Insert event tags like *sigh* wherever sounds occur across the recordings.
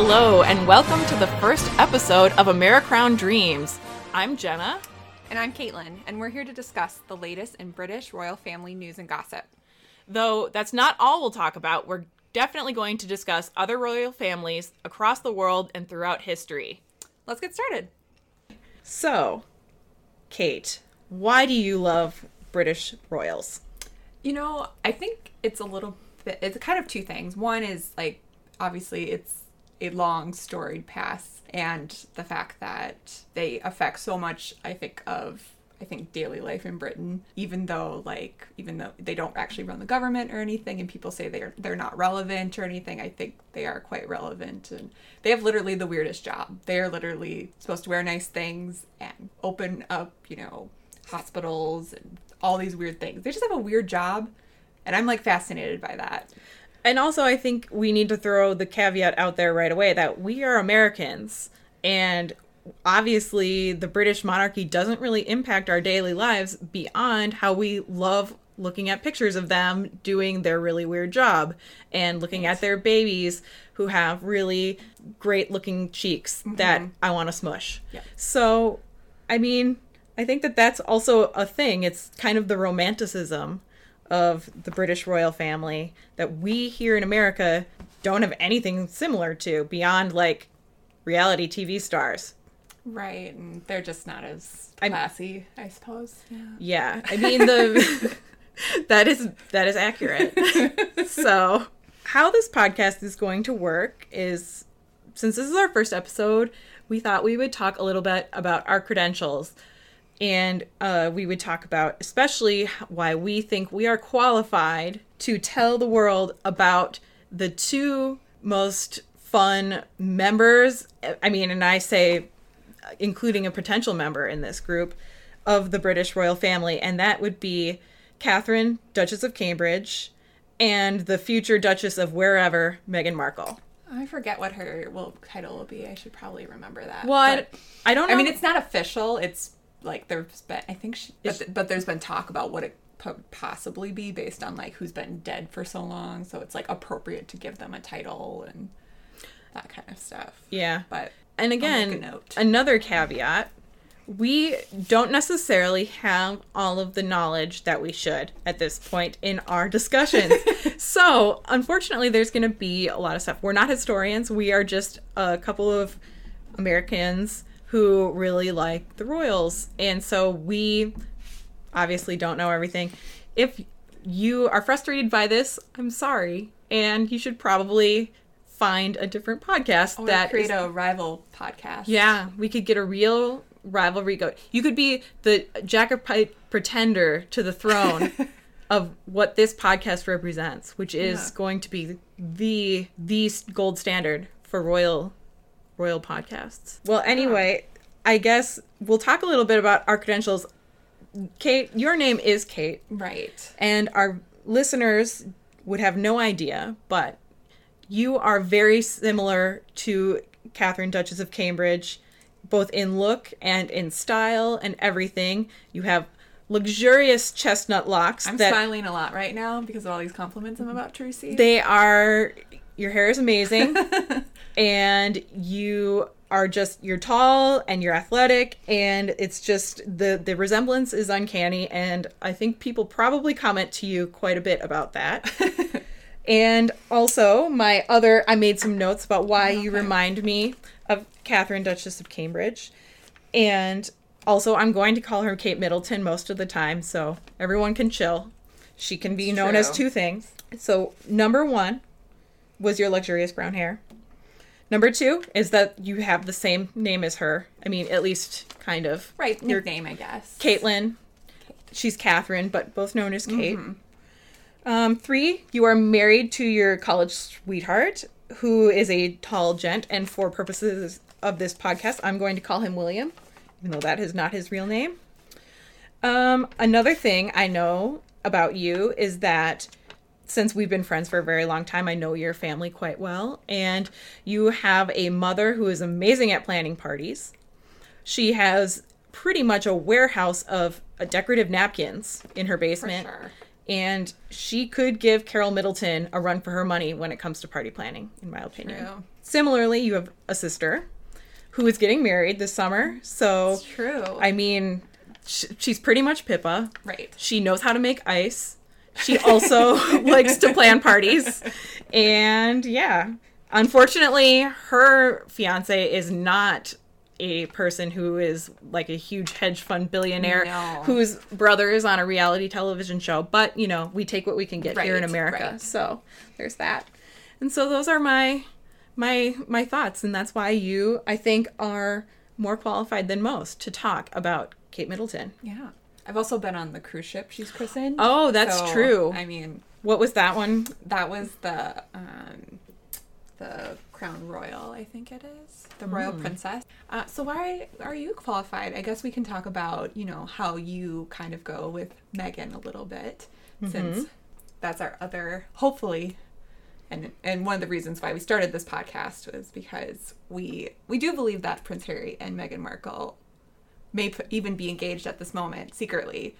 Hello, and welcome to the first episode of Americrown Dreams. I'm Jenna. And I'm Caitlin, and we're here to discuss the latest in British royal family news and gossip. Though that's not all we'll talk about, we're definitely going to discuss other royal families across the world and throughout history. Let's get started. So, Kate, why do you love British royals? You know, I think it's a little bit, it's kind of two things. One is like, obviously, it's a long storied past, and the fact that they affect so much, I think, of I think daily life in Britain, even though like even though they don't actually run the government or anything, and people say they're they're not relevant or anything, I think they are quite relevant, and they have literally the weirdest job. They are literally supposed to wear nice things and open up, you know, hospitals and all these weird things. They just have a weird job, and I'm like fascinated by that. And also, I think we need to throw the caveat out there right away that we are Americans and obviously the British monarchy doesn't really impact our daily lives beyond how we love looking at pictures of them doing their really weird job and looking at their babies who have really great looking cheeks that mm-hmm. I want to smush. Yeah. So, I mean, I think that that's also a thing. It's kind of the romanticism of the British royal family that we here in America don't have anything similar to beyond like reality TV stars. Right, and they're just not as I'm- classy, I suppose. Yeah. Yeah, I mean the *laughs* that is that is accurate. so, how this podcast is going to work is since this is our first episode, we thought we would talk a little bit about our credentials and uh, we would talk about especially why we think we are qualified to tell the world about the two most fun members. I mean, and I say including a potential member in this group of the British royal family, and that would be Catherine, Duchess of Cambridge, and the future Duchess of wherever, Meghan Markle. I forget what her well title will be. I should probably remember that. What I don't know. I mean, it's not official. It's like there's been. I think she, but, but there's been talk about what it could possibly be based on like who's been dead for so long. So it's like appropriate to give them a title and that kind of stuff. yeah. But And again, another caveat we don't necessarily have all of the knowledge that we should at this point in our discussions. *laughs* so, unfortunately, there's going to be a lot of stuff. We're not historians, we are just a couple of Americans who really like the royals. And so, we obviously don't know everything. If you are frustrated by this, I'm sorry. And you should probably find a different podcast or that create is- a rival podcast. yeah, we could get a real rivalry go. You could be the Jacobite pretender to the throne *laughs* of what this podcast represents, which is Yeah. going to be the the gold standard for royal royal podcasts. Well, anyway, I guess we'll talk a little bit about our credentials. Kate, your name is Kate, Right. and our listeners would have no idea, but you are very similar to Catherine, Duchess of Cambridge, both in look and in style and everything. You have luxurious chestnut locks I'm that smiling a lot right now because of all these compliments I'm about to receive. they are your hair is amazing *laughs* and you are just you're tall and you're athletic and it's just the the resemblance is uncanny and I think people probably comment to you quite a bit about that. *laughs* and also my other I made some notes about why you remind me of Catherine Duchess of Cambridge. And also I'm going to call her Kate Middleton most of the time so everyone can chill. She can be It's known as two things. So number 1 was your luxurious brown hair. Number two is that you have the same name as her. I mean, at least kind of. right, Your- nickname, I guess. Caitlin. She's Catherine, but both known as Kate. Um, three, you are married to your college sweetheart, who is a tall gent, and for purposes of this podcast, I'm going to call him William, even though that is not his real name. Um, another thing I know about you is that since we've been friends for a very long time, I know your family quite well, and you have a mother who is amazing at planning parties. She has pretty much a warehouse of uh, decorative napkins in her basement sure. and she could give Carole Middleton a run for her money when it comes to party planning, in my opinion. True. Similarly, you have a sister who is getting married this summer. So, It's true. I mean, she's pretty much Pippa. right. She knows how to make ice. She also *laughs* likes to plan parties. And yeah, unfortunately, her fiance is not a person who is like a huge hedge fund billionaire No. whose brother is on a reality television show. But, you know, we take what we can get here in America. right. So there's that. And so those are my my my thoughts and that's why you I think are more qualified than most to talk about Kate Middleton. Yeah. I've also been on the cruise ship she's christened. Oh, that's So, true. I mean, What was that one? that was the um, the Crown Royal, I think it is, the Royal Princess. Uh, so why are you qualified? I guess we can talk about you know how you kind of go with Meghan a little bit, since that's our other hopefully. And, and one of the reasons why we started this podcast was because we we do believe that Prince Harry and Meghan Markle may p- even be engaged at this moment secretly.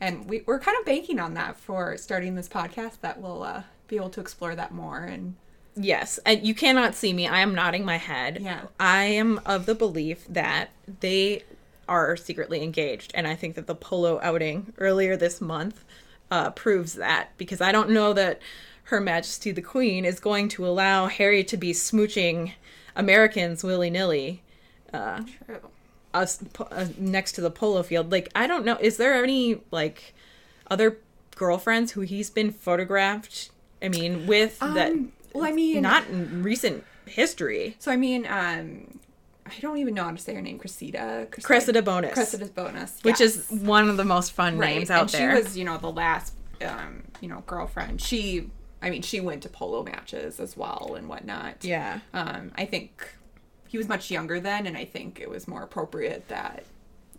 And we, we're kind of banking on that for starting this podcast that we'll uh, be able to explore that more. And Yes, and you cannot see me. I am nodding my head. Yeah. I am of the belief that they are secretly engaged, and I think that the polo outing earlier this month uh, proves that because I don't know that Her Majesty the Queen is going to allow Harry to be smooching Americans willy nilly true. Us uh, next to the polo field. Like, I don't know. Is there any like other girlfriends who he's been photographed? I mean, with that Um, well, I mean, not in recent history. So I mean, um, I don't even know how to say her name. Cressida. Cressida Bonas, Cressida Bonas, which yes. is one of the most fun right. names out and there. She was, you know, the last, um, you know, girlfriend. She, I mean, she went to polo matches as well and whatnot. yeah, Um, I think he was much younger then, and I think it was more appropriate that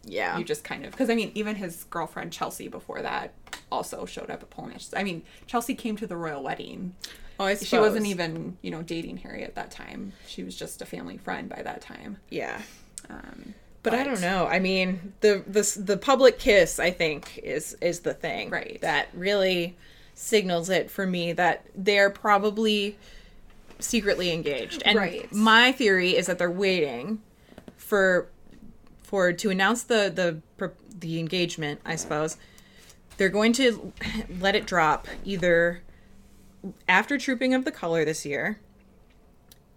yeah, you just kind of because I mean, even his girlfriend Chelsea before that also showed up at matches. I mean, Chelsea came to the royal wedding. oh, I She wasn't even, you know, dating Harry at that time. She was just a family friend by that time. Yeah, Um, but, I don't know. I mean, the the the public kiss, I think, is is the thing Right. that really signals it for me that they're probably secretly engaged. And Right. my theory is that they're waiting for for to announce the the the engagement. I suppose they're going to *laughs* let it drop either after Trooping of the Color this year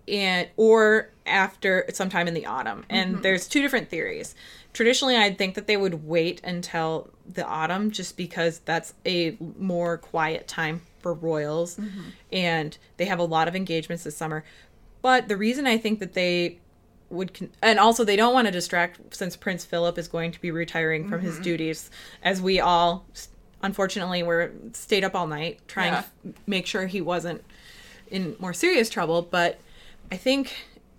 and or after sometime in the autumn. And mm-hmm. there's two different theories. Traditionally, I'd think that they would wait until the autumn just because that's a more quiet time for royals mm-hmm. and they have a lot of engagements this summer. But the reason I think that they would con- and also they don't want to distract since Prince Philip is going to be retiring from his mm-hmm. duties as we all unfortunately were stayed up all night trying Yeah. to f- make sure he wasn't in more serious trouble. But I think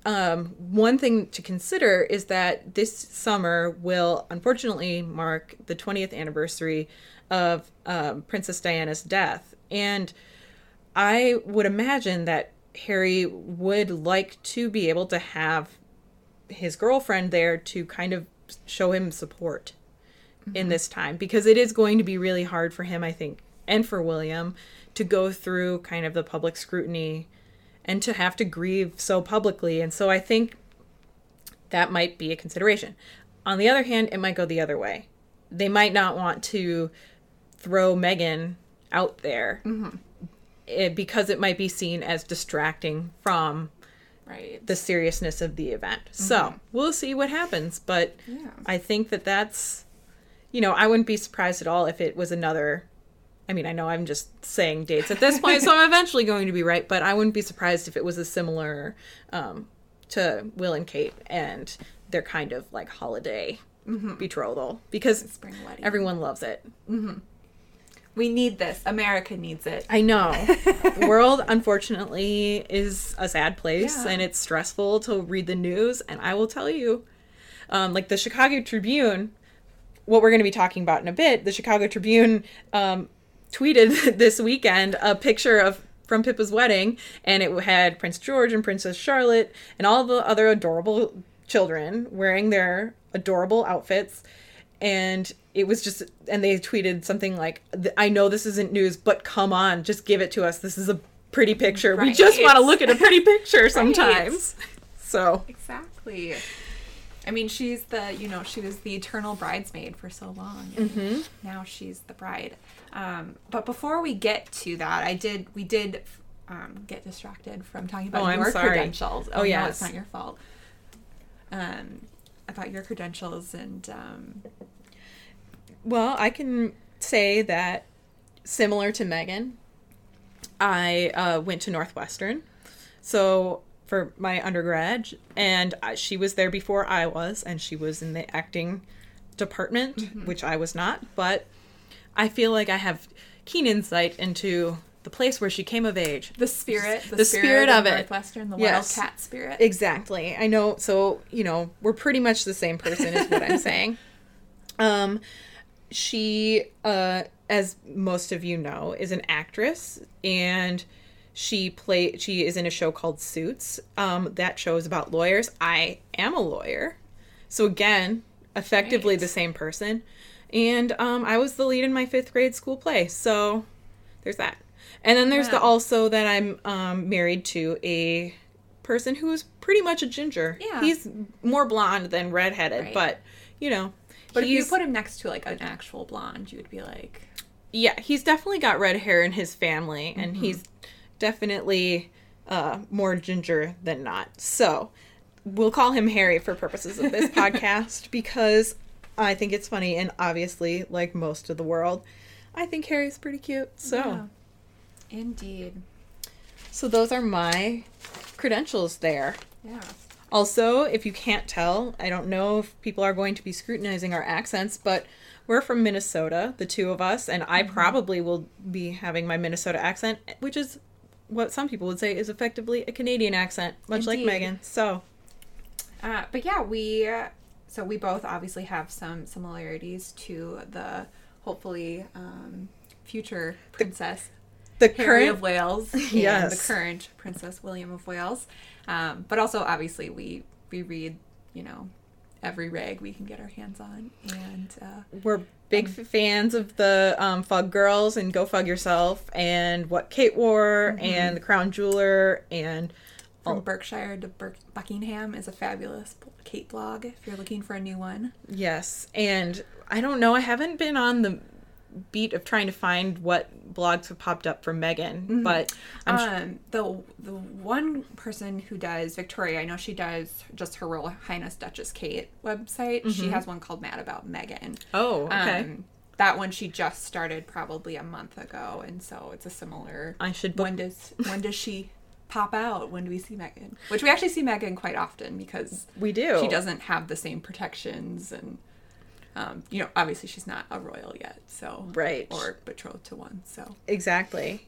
um, one thing to consider is that this summer will unfortunately mark the 20th anniversary of um, Princess Diana's death. And I would imagine that Harry would like to be able to have his girlfriend there to kind of show him support in this time because it is going to be really hard for him, I think, and for William to go through kind of the public scrutiny and to have to grieve so publicly. And so I think that might be a consideration. On the other hand, it might go the other way. They might not want to throw Meghan out there eh, because it might be seen as distracting from right. the seriousness of the event. So we'll see what happens. But Yeah. I think that that's, you know, I wouldn't be surprised at all if it was another. I mean, I know I'm just saying dates at this point, so I'm eventually going to be right, but I wouldn't be surprised if it was a similar um, to Will and Kate and their kind of like holiday betrothal because Spring wedding. everyone loves it. we need this. America needs it. I know. *laughs* the world, unfortunately, is a sad place Yeah. and it's stressful to read the news. And I will tell you, um, like the Chicago Tribune, what we're going to be talking about in a bit, the Chicago Tribune um, tweeted *laughs* this weekend a picture of from Pippa's wedding, and it had Prince George and Princess Charlotte and all the other adorable children wearing their adorable outfits. and it was just and they tweeted something like i know this isn't news but come on just give it to us this is a pretty picture we just want to look at a pretty *laughs* picture sometimes so Exactly. I mean, she's the, you know, she was the eternal bridesmaid for so long. And Mm-hmm. Now she's the bride. Um, but before we get to that, I did, we did um, get distracted from talking about Oh, your sorry. credentials. Oh, no, yes. it's not your fault. Um, about your credentials and um, Well, I can say that similar to Meghan, I uh, went to Northwestern. So for my undergrad, and I- she was there before I was, and she was in the acting department, which I was not. But I feel like I have keen insight into the place where she came of age. the spirit, the, The spirit of it. Northwestern, the Yes. wildcat spirit. Exactly. I know. So, you know, we're pretty much the same person, is what I'm *laughs* saying. Um, she, uh, as most of you know, is an actress and she play she is in a show called Suits. Um, that show is about lawyers. I am a lawyer. So again, effectively Right. the same person. And um, I was the lead in my fifth grade school play. So there's that. And then there's the also that I'm um, married to a person who is pretty much a ginger. Yeah. He's more blonde than redheaded, Right. but you know. but if you put him next to like an actual blonde, you would be like, yeah, he's definitely got red hair in his family, and Mm-hmm. he's definitely uh, more ginger than not. So we'll call him Harry for purposes of this *laughs* podcast because I think it's funny, and obviously, like most of the world, I think Harry's pretty cute. So, Yeah. indeed. so those are my credentials there. Yeah. Also, if you can't tell, I don't know if people are going to be scrutinizing our accents, but we're from Minnesota, the two of us, and I probably will be having my Minnesota accent, which is what some people would say is effectively a Canadian accent, much like Meghan. So, Uh, but yeah, we so we both obviously have some similarities to the hopefully um, future princess the Harry current of Wales *laughs* and Yes. the current Princess William of Wales. Um, but also obviously we we read you know every rag we can get our hands on and uh, we're big f fans of the um, Fug Girls and Go Fug Yourself and what Kate wore and the Crown Jeweler and from Oh. Berkshire to Bur- Buckingham is a fabulous Kate blog if you're looking for a new one. Yes, and I don't know. I haven't been on the beat of trying to find what blogs have popped up for Meghan, but I'm sh- um, the the one person who does Victoria, I know she does just her Royal Highness Duchess Kate website. She has one called Mad About Meghan. oh okay. Um, that one she just started probably a month ago, and so it's a similar. I should book. When does when does she pop out? When do we see Meghan? Which we actually see Meghan quite often because we do. she doesn't have the same protections and. Um, you know, obviously she's not a royal yet, so Right. or betrothed to one. So exactly.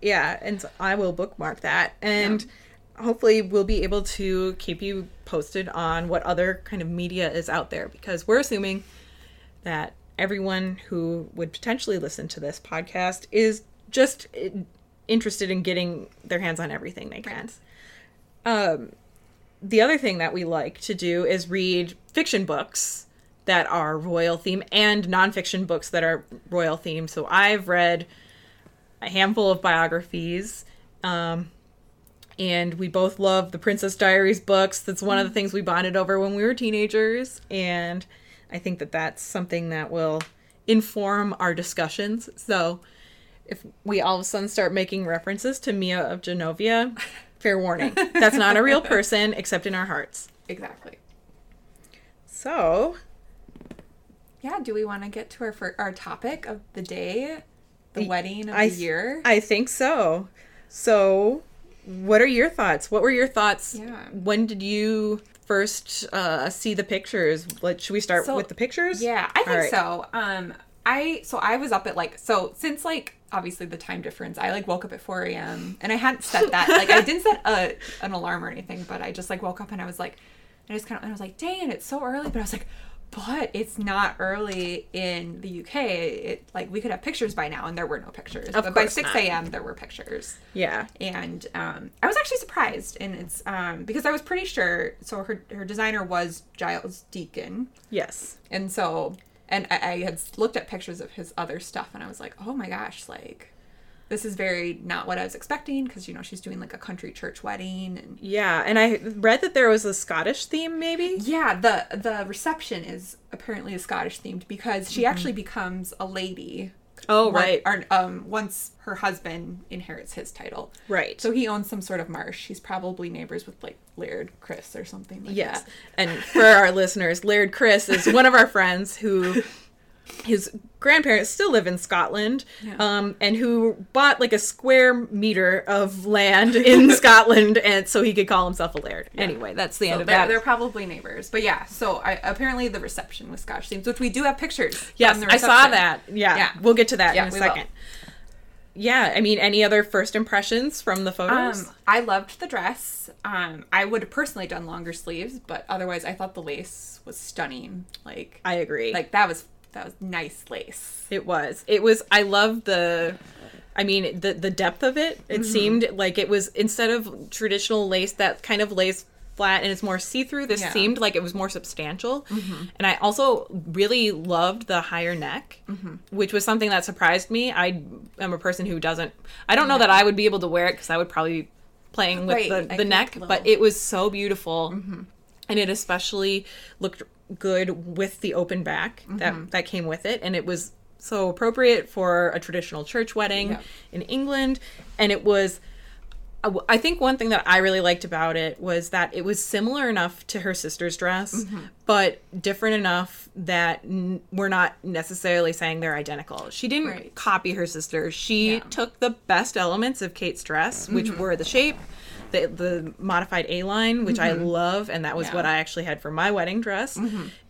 Yeah, and so I will bookmark that, and hopefully we'll be able to keep you posted on what other kind of media is out there because we're assuming that everyone who would potentially listen to this podcast is just i- interested in getting their hands on everything they can. Um, the other thing that we like to do is read fiction books that are royal theme and nonfiction books that are royal theme. So I've read a handful of biographies. Um, and we both love the Princess Diaries books. That's one of the things we bonded over when we were teenagers. And I think that that's something that will inform our discussions. So if we all of a sudden start making references to Mia of Genovia, *laughs* fair warning. That's not a real person except in our hearts. exactly. So, Yeah, do we want to get to our fir- our topic of the day, the Y- wedding of I the year? I think so. So, what are your thoughts? What were your thoughts? Yeah. When did you first uh, see the pictures? Like, should we start So- with the pictures? yeah, I think right. so. Um, I so I was up at like so since like obviously the time difference, I like woke up at four a.m. and I hadn't set that *laughs* like I didn't set a an alarm or anything, but I just like woke up and I was like, I just kind of and I was like, dang, it's so early, but I was like. But it's not early in the UK. It like we could have pictures by now, and there were no pictures. Of but by six a.m. there were pictures. Yeah. and um, I was actually surprised, and it's um, because I was pretty sure. So her her designer was Giles Deacon, Yes. and so and I, I had looked at pictures of his other stuff, and I was like, oh my gosh, like this is very not what I was expecting because you know she's doing like a country church wedding and Yeah, and I read that there was a Scottish theme, maybe. yeah the the reception is apparently a Scottish themed because she mm-hmm. actually becomes a lady. Oh, right. Or, um, once her husband inherits his title. Right. So he owns some sort of marsh. He's probably neighbors with like Laird Chris or something like Yes. that. And for our *laughs* listeners, Laird Chris is one of our friends who *laughs* his grandparents still live in Scotland, Yeah. um, and who bought like a square meter of land *laughs* in Scotland, and so he could call himself a laird. Anyway, that's the end of they're, that. they're probably neighbors. But yeah, so I, apparently the reception was Scotch themed, which we do have pictures. yes, I saw that. Yeah, Yeah. we'll get to that Yeah, in a we will. second. Yeah, I mean, any other first impressions from the photos? Um, I loved the dress. Um, I would have personally done longer sleeves, but otherwise, I thought the lace was stunning. Like, I agree. like that was that was nice lace. It was. It was. I love the. I mean, the the depth of it. It Mm-hmm. seemed like it was instead of traditional lace that kind of lays flat and it's more see through. This Yeah. Mm-hmm. seemed like it was more substantial. And I also really loved the higher neck, Mm-hmm. which was something that surprised me. I am a person who doesn't. I don't know that I would be able to wear it because I would probably be playing with Right, the, the neck, but it was so beautiful and it especially looked good with the open back Mm-hmm. that that came with it and it was so appropriate for a traditional church wedding Yeah. in England and it was I think one thing that I really liked about it was that it was similar enough to her sister's dress, Mm-hmm. but different enough that n- we're not necessarily saying they're identical. She didn't Right. copy her sister. She Yeah. Mm-hmm. took the best elements of Kate's dress, which were the shape, the the modified A line, which I love, and that was Mm-hmm. Yeah. Mm-hmm. what I actually had for my wedding dress,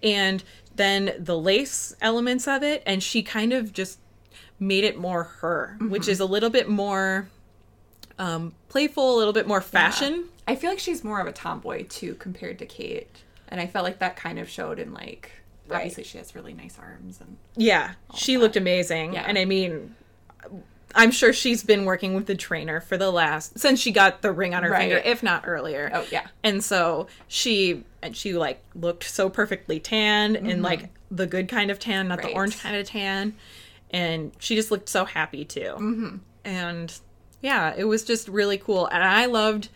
and then the lace elements of it, and she kind of just made it more her, Mm-hmm. which is a little bit more um, playful, a little bit more fashion. I feel like she's more of a tomboy too compared to Kate, and I felt like that kind of showed in like. Right. Obviously, she has really nice arms, and Yeah, she looked amazing, Yeah. and I mean, I'm sure she's been working with the trainer for the last since she got the ring on her Right. finger, if not earlier. oh yeah, And so she and she like looked so perfectly tan and like the good kind of tan, not the Mm-hmm. Orange kind of tan. And she just looked so happy too. Mm-hmm. And yeah, it was just really cool. And I loved,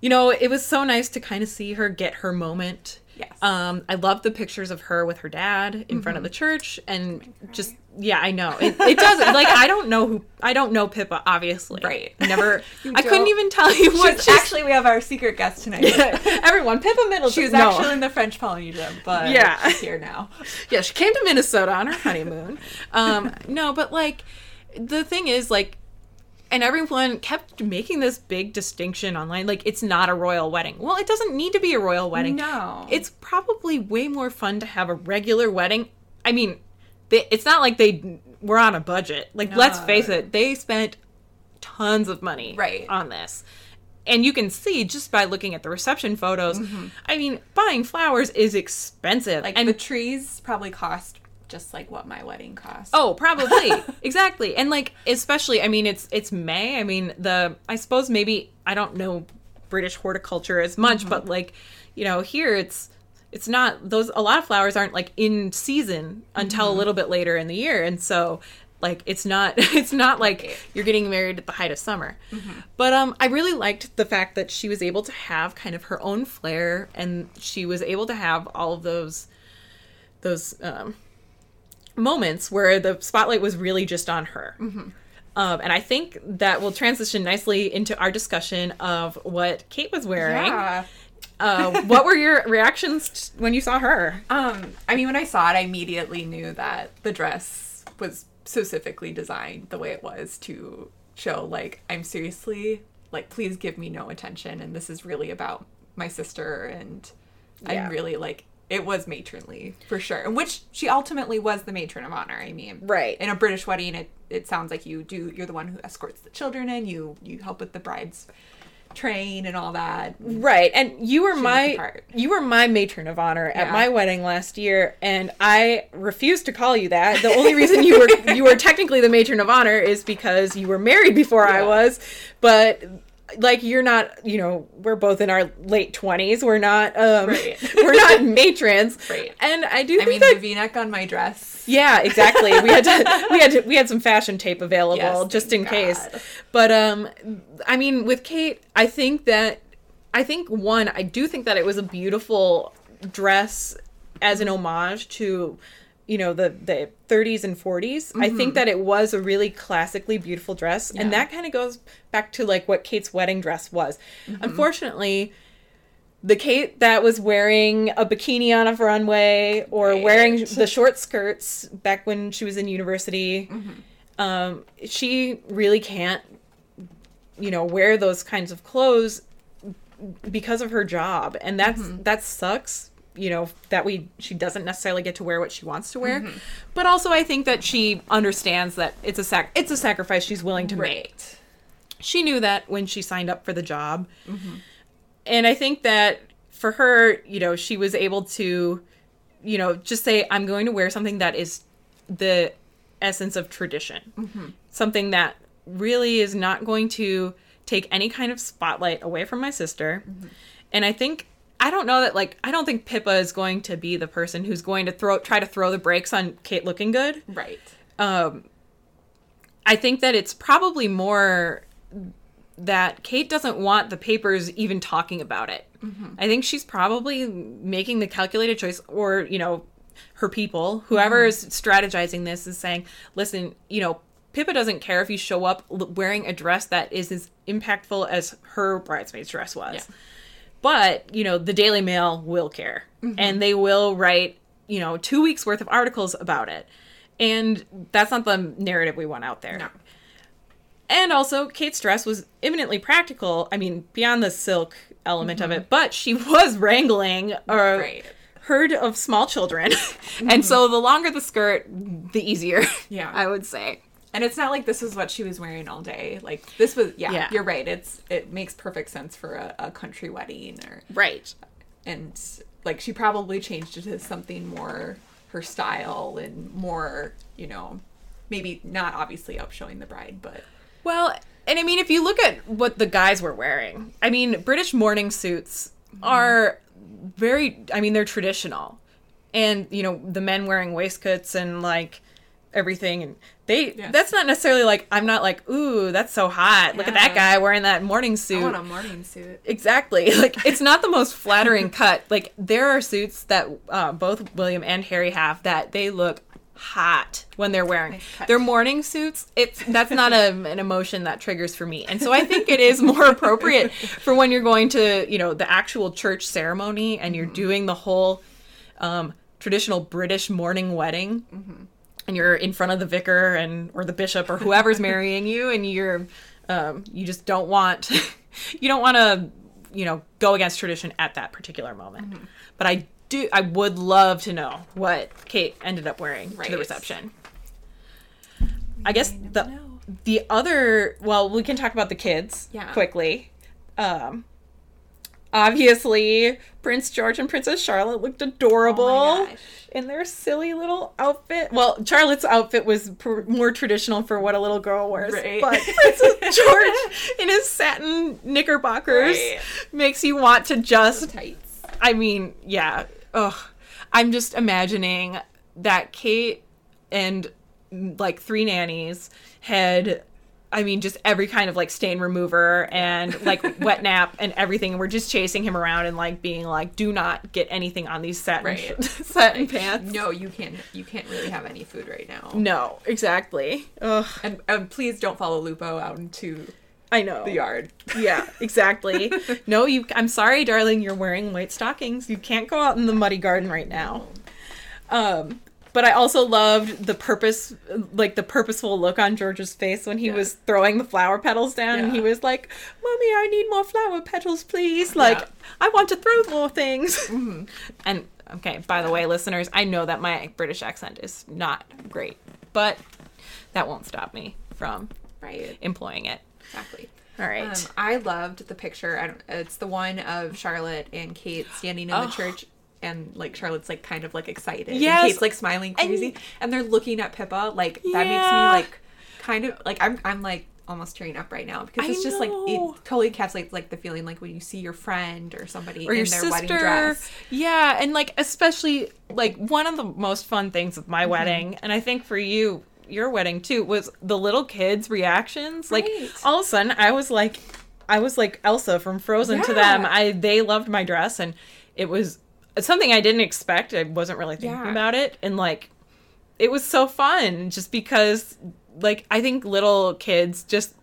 you know, it was so nice to kind of see her get her moment. Yes. Um, I loved the pictures of her with her dad in front of Mm-hmm. the church, and just yeah, I know it, it doesn't like I don't know who I don't know Pippa obviously. Right. Never. *laughs* I couldn't even tell you what actually we have our secret guest tonight. *laughs* Everyone, Pippa Middleton. She was no. actually in the French Polynesia, but Yeah. she's here now. *laughs* yeah, she came to Minnesota on her honeymoon. Um, no, but like the thing is, like, and everyone kept making this big distinction online, like it's not a royal wedding. Well, it doesn't need to be a royal wedding. No. it's probably way more fun to have a regular wedding. I mean, they, it's not like they were on a budget. Like, let's face it, they spent tons of money Right. on this. And you can see just by looking at the reception photos. Mm-hmm. I mean, buying flowers is expensive. Like and the trees probably cost just like what my wedding cost. Oh, probably. *laughs* exactly. And like especially I mean it's it's May. I mean the I suppose maybe I don't know British horticulture as much, mm-hmm. but like, you know, here it's it's not those a lot of flowers aren't like in season until a little bit later in the year. And so like it's not *laughs* it's not like you're getting married at the height of summer. But um I really liked the fact that she was able to have kind of her own flair and she was able to have all of those those um moments where the spotlight was really just on her. Um, and I think that will transition nicely into our discussion of what Kate was wearing. yeah. Uh, what were your reactions t- when you saw her? Um, I mean, when I saw it, I immediately knew that the dress was specifically designed the way it was to show, like, I'm seriously, like, please give me no attention, and this is really about my sister, and Yeah. I'm really, like, it was matronly for sure, and which she ultimately was the matron of honor. I mean, Right. in a British wedding, it it sounds like you do. You're the one who escorts the children in. You you help with the bride's train and all that. Right, and you were the my you were my matron of honor at my wedding last year, and I refused to call you that. The only reason you were you were technically the matron of honor is because you were married before I was, but like you're not, you know, we're both in our late twenties. We're not, um, Right. *laughs* we're not *laughs* matrons, Right. And I do I mean, that the V-neck on my dress. yeah, exactly. We had to, *laughs* we had to, we had some fashion tape available Yes, just in thank case. But um, I mean, with Kate, I think that I think one, I do think that it was a beautiful dress as an homage to you know the the 30s and 40s i think mm-hmm. that it was a really classically beautiful dress and that kind of goes back to like what kate's wedding dress was. Mm-hmm. Unfortunately the Kate that was wearing a bikini on a runway or Right. wearing the short skirts back when she was in university, mm-hmm. um, she really can't, you know, wear those kinds of clothes because of her job, and that's that sucks. You know that we she doesn't necessarily get to wear what she wants to wear, mm-hmm. but also I think that she understands that it's a sac it's a sacrifice she's willing to make. She knew that when she signed up for the job. Mm-hmm. And I think that for her, you know, she was able to, you know, just say, I'm going to wear something that is the essence of tradition. Mm-hmm. Something that really is not going to take any kind of spotlight away from my sister. And I think I don't know that like I don't think Pippa is going to be the person who's going to throw try to throw the brakes on Kate looking good Right. um I think that it's probably more that Kate doesn't want the papers even talking about it. I think she's probably making the calculated choice or, you know, her people, whoever is strategizing this is saying, "Listen, you know, Pippa doesn't care if you show up wearing a dress that is as impactful as her bridesmaid's dress was." Yeah. But, you know, the Daily Mail will care. Mm-hmm. And they will write, you know, 2 weeks worth of articles about it. And that's not the narrative we want out there. No. And also, Kate's dress was eminently practical. I mean, beyond the silk element of it, mm-hmm. but she was wrangling a Right. herd of small children. *laughs* and mm-hmm. so, the longer the skirt, the easier. Yeah. *laughs* I would say. And it's not like this is what she was wearing all day. Like this was yeah, Yeah. you're right. It's it makes perfect sense for a, a country wedding or Right. and like she probably changed it to something more her style and more, you know, maybe not obviously up showing the bride, but Well, and I mean, if you look at what the guys were wearing, I mean, British morning suits mm-hmm. are very, I mean, they're traditional. And, you know, the men wearing waistcoats and like everything. And they, Yeah. that's not necessarily like, I'm not like, ooh, that's so hot. Look at that guy wearing that morning suit. I want a morning suit. Exactly. *laughs* Like it's not the most flattering *laughs* cut. Like there are suits that uh, both William and Harry have that they look hot when they're wearing. Nice. Their morning suits. It's that's not a, an emotion that triggers for me. And so I think it is more appropriate *laughs* for when you're going to, you know, the actual church ceremony and you're doing the whole um, traditional British morning wedding. And you're in front of the vicar and or the bishop or whoever's *laughs* marrying you, and you're um, you just don't want *laughs* you don't want to you know go against tradition at that particular moment. But I do I would love to know what Kate ended up wearing to the reception. I guess the know. the other well we can talk about the kids Yeah. quickly. Um, obviously Prince George and Princess Charlotte looked adorable Oh in their silly little outfit. Well, Charlotte's outfit was pr- more traditional for what a little girl wears, Right. but Princess *laughs* George in his satin knickerbockers Right. makes you want to just Tights. I mean, yeah. Ugh. I'm just imagining that Kate and like three nannies had I mean just every kind of like stain remover and like *laughs* wet nap and everything and we're just chasing him around and like being like do not get anything on these satin Right. *laughs* satin pants. No, you can't you can't really have any food right now. No, exactly. Ugh, And, and please don't follow Lupo out into I know. the yard. *laughs* Yeah, exactly. no, you I'm sorry, darling, you're wearing white stockings. You can't go out in the muddy garden right now. Um, but I also loved the purpose, like the purposeful look on George's face when he Yeah. was throwing the flower petals down, and he was like, "Mommy, I need more flower petals, please. Like, Yeah. Mm-hmm. I want to throw more things." *laughs* And okay, by the way, listeners, I know that my British accent is not great, but that won't stop me from Right. employing it. Exactly. All right. Um, I loved the picture. I don't, it's the one of Charlotte and Kate standing in the Oh. church, and like Charlotte's like kind of like excited. Yes. And Kate's like smiling crazy, and they're looking at Pippa. Like that makes me like kind of like I'm I'm like almost tearing up right now because it's just like it totally encapsulates like the feeling like when you see your friend or somebody or in your their sister. wedding dress. Yeah, and like especially like one of the most fun things of Mm-hmm. my wedding, and I think for you, your wedding too, was the little kids' reactions. Like all of a sudden, I was like, I was like Elsa from Frozen to them. I they loved my dress, and it was something I didn't expect. I wasn't really thinking Yeah. about it, and like it was so fun just because like I think little kids just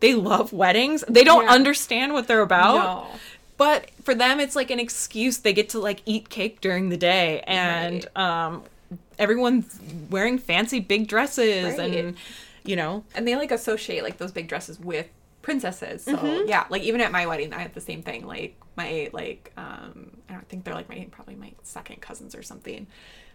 they love weddings. They don't Yeah. understand what they're about. No. But for them it's like an excuse. They get to like eat cake during the day and um everyone's wearing fancy big dresses Right. and you know and they like associate like those big dresses with princesses so Mm-hmm. yeah like even at my wedding i had the same thing like my like um i don't think they're like my probably my second cousins or something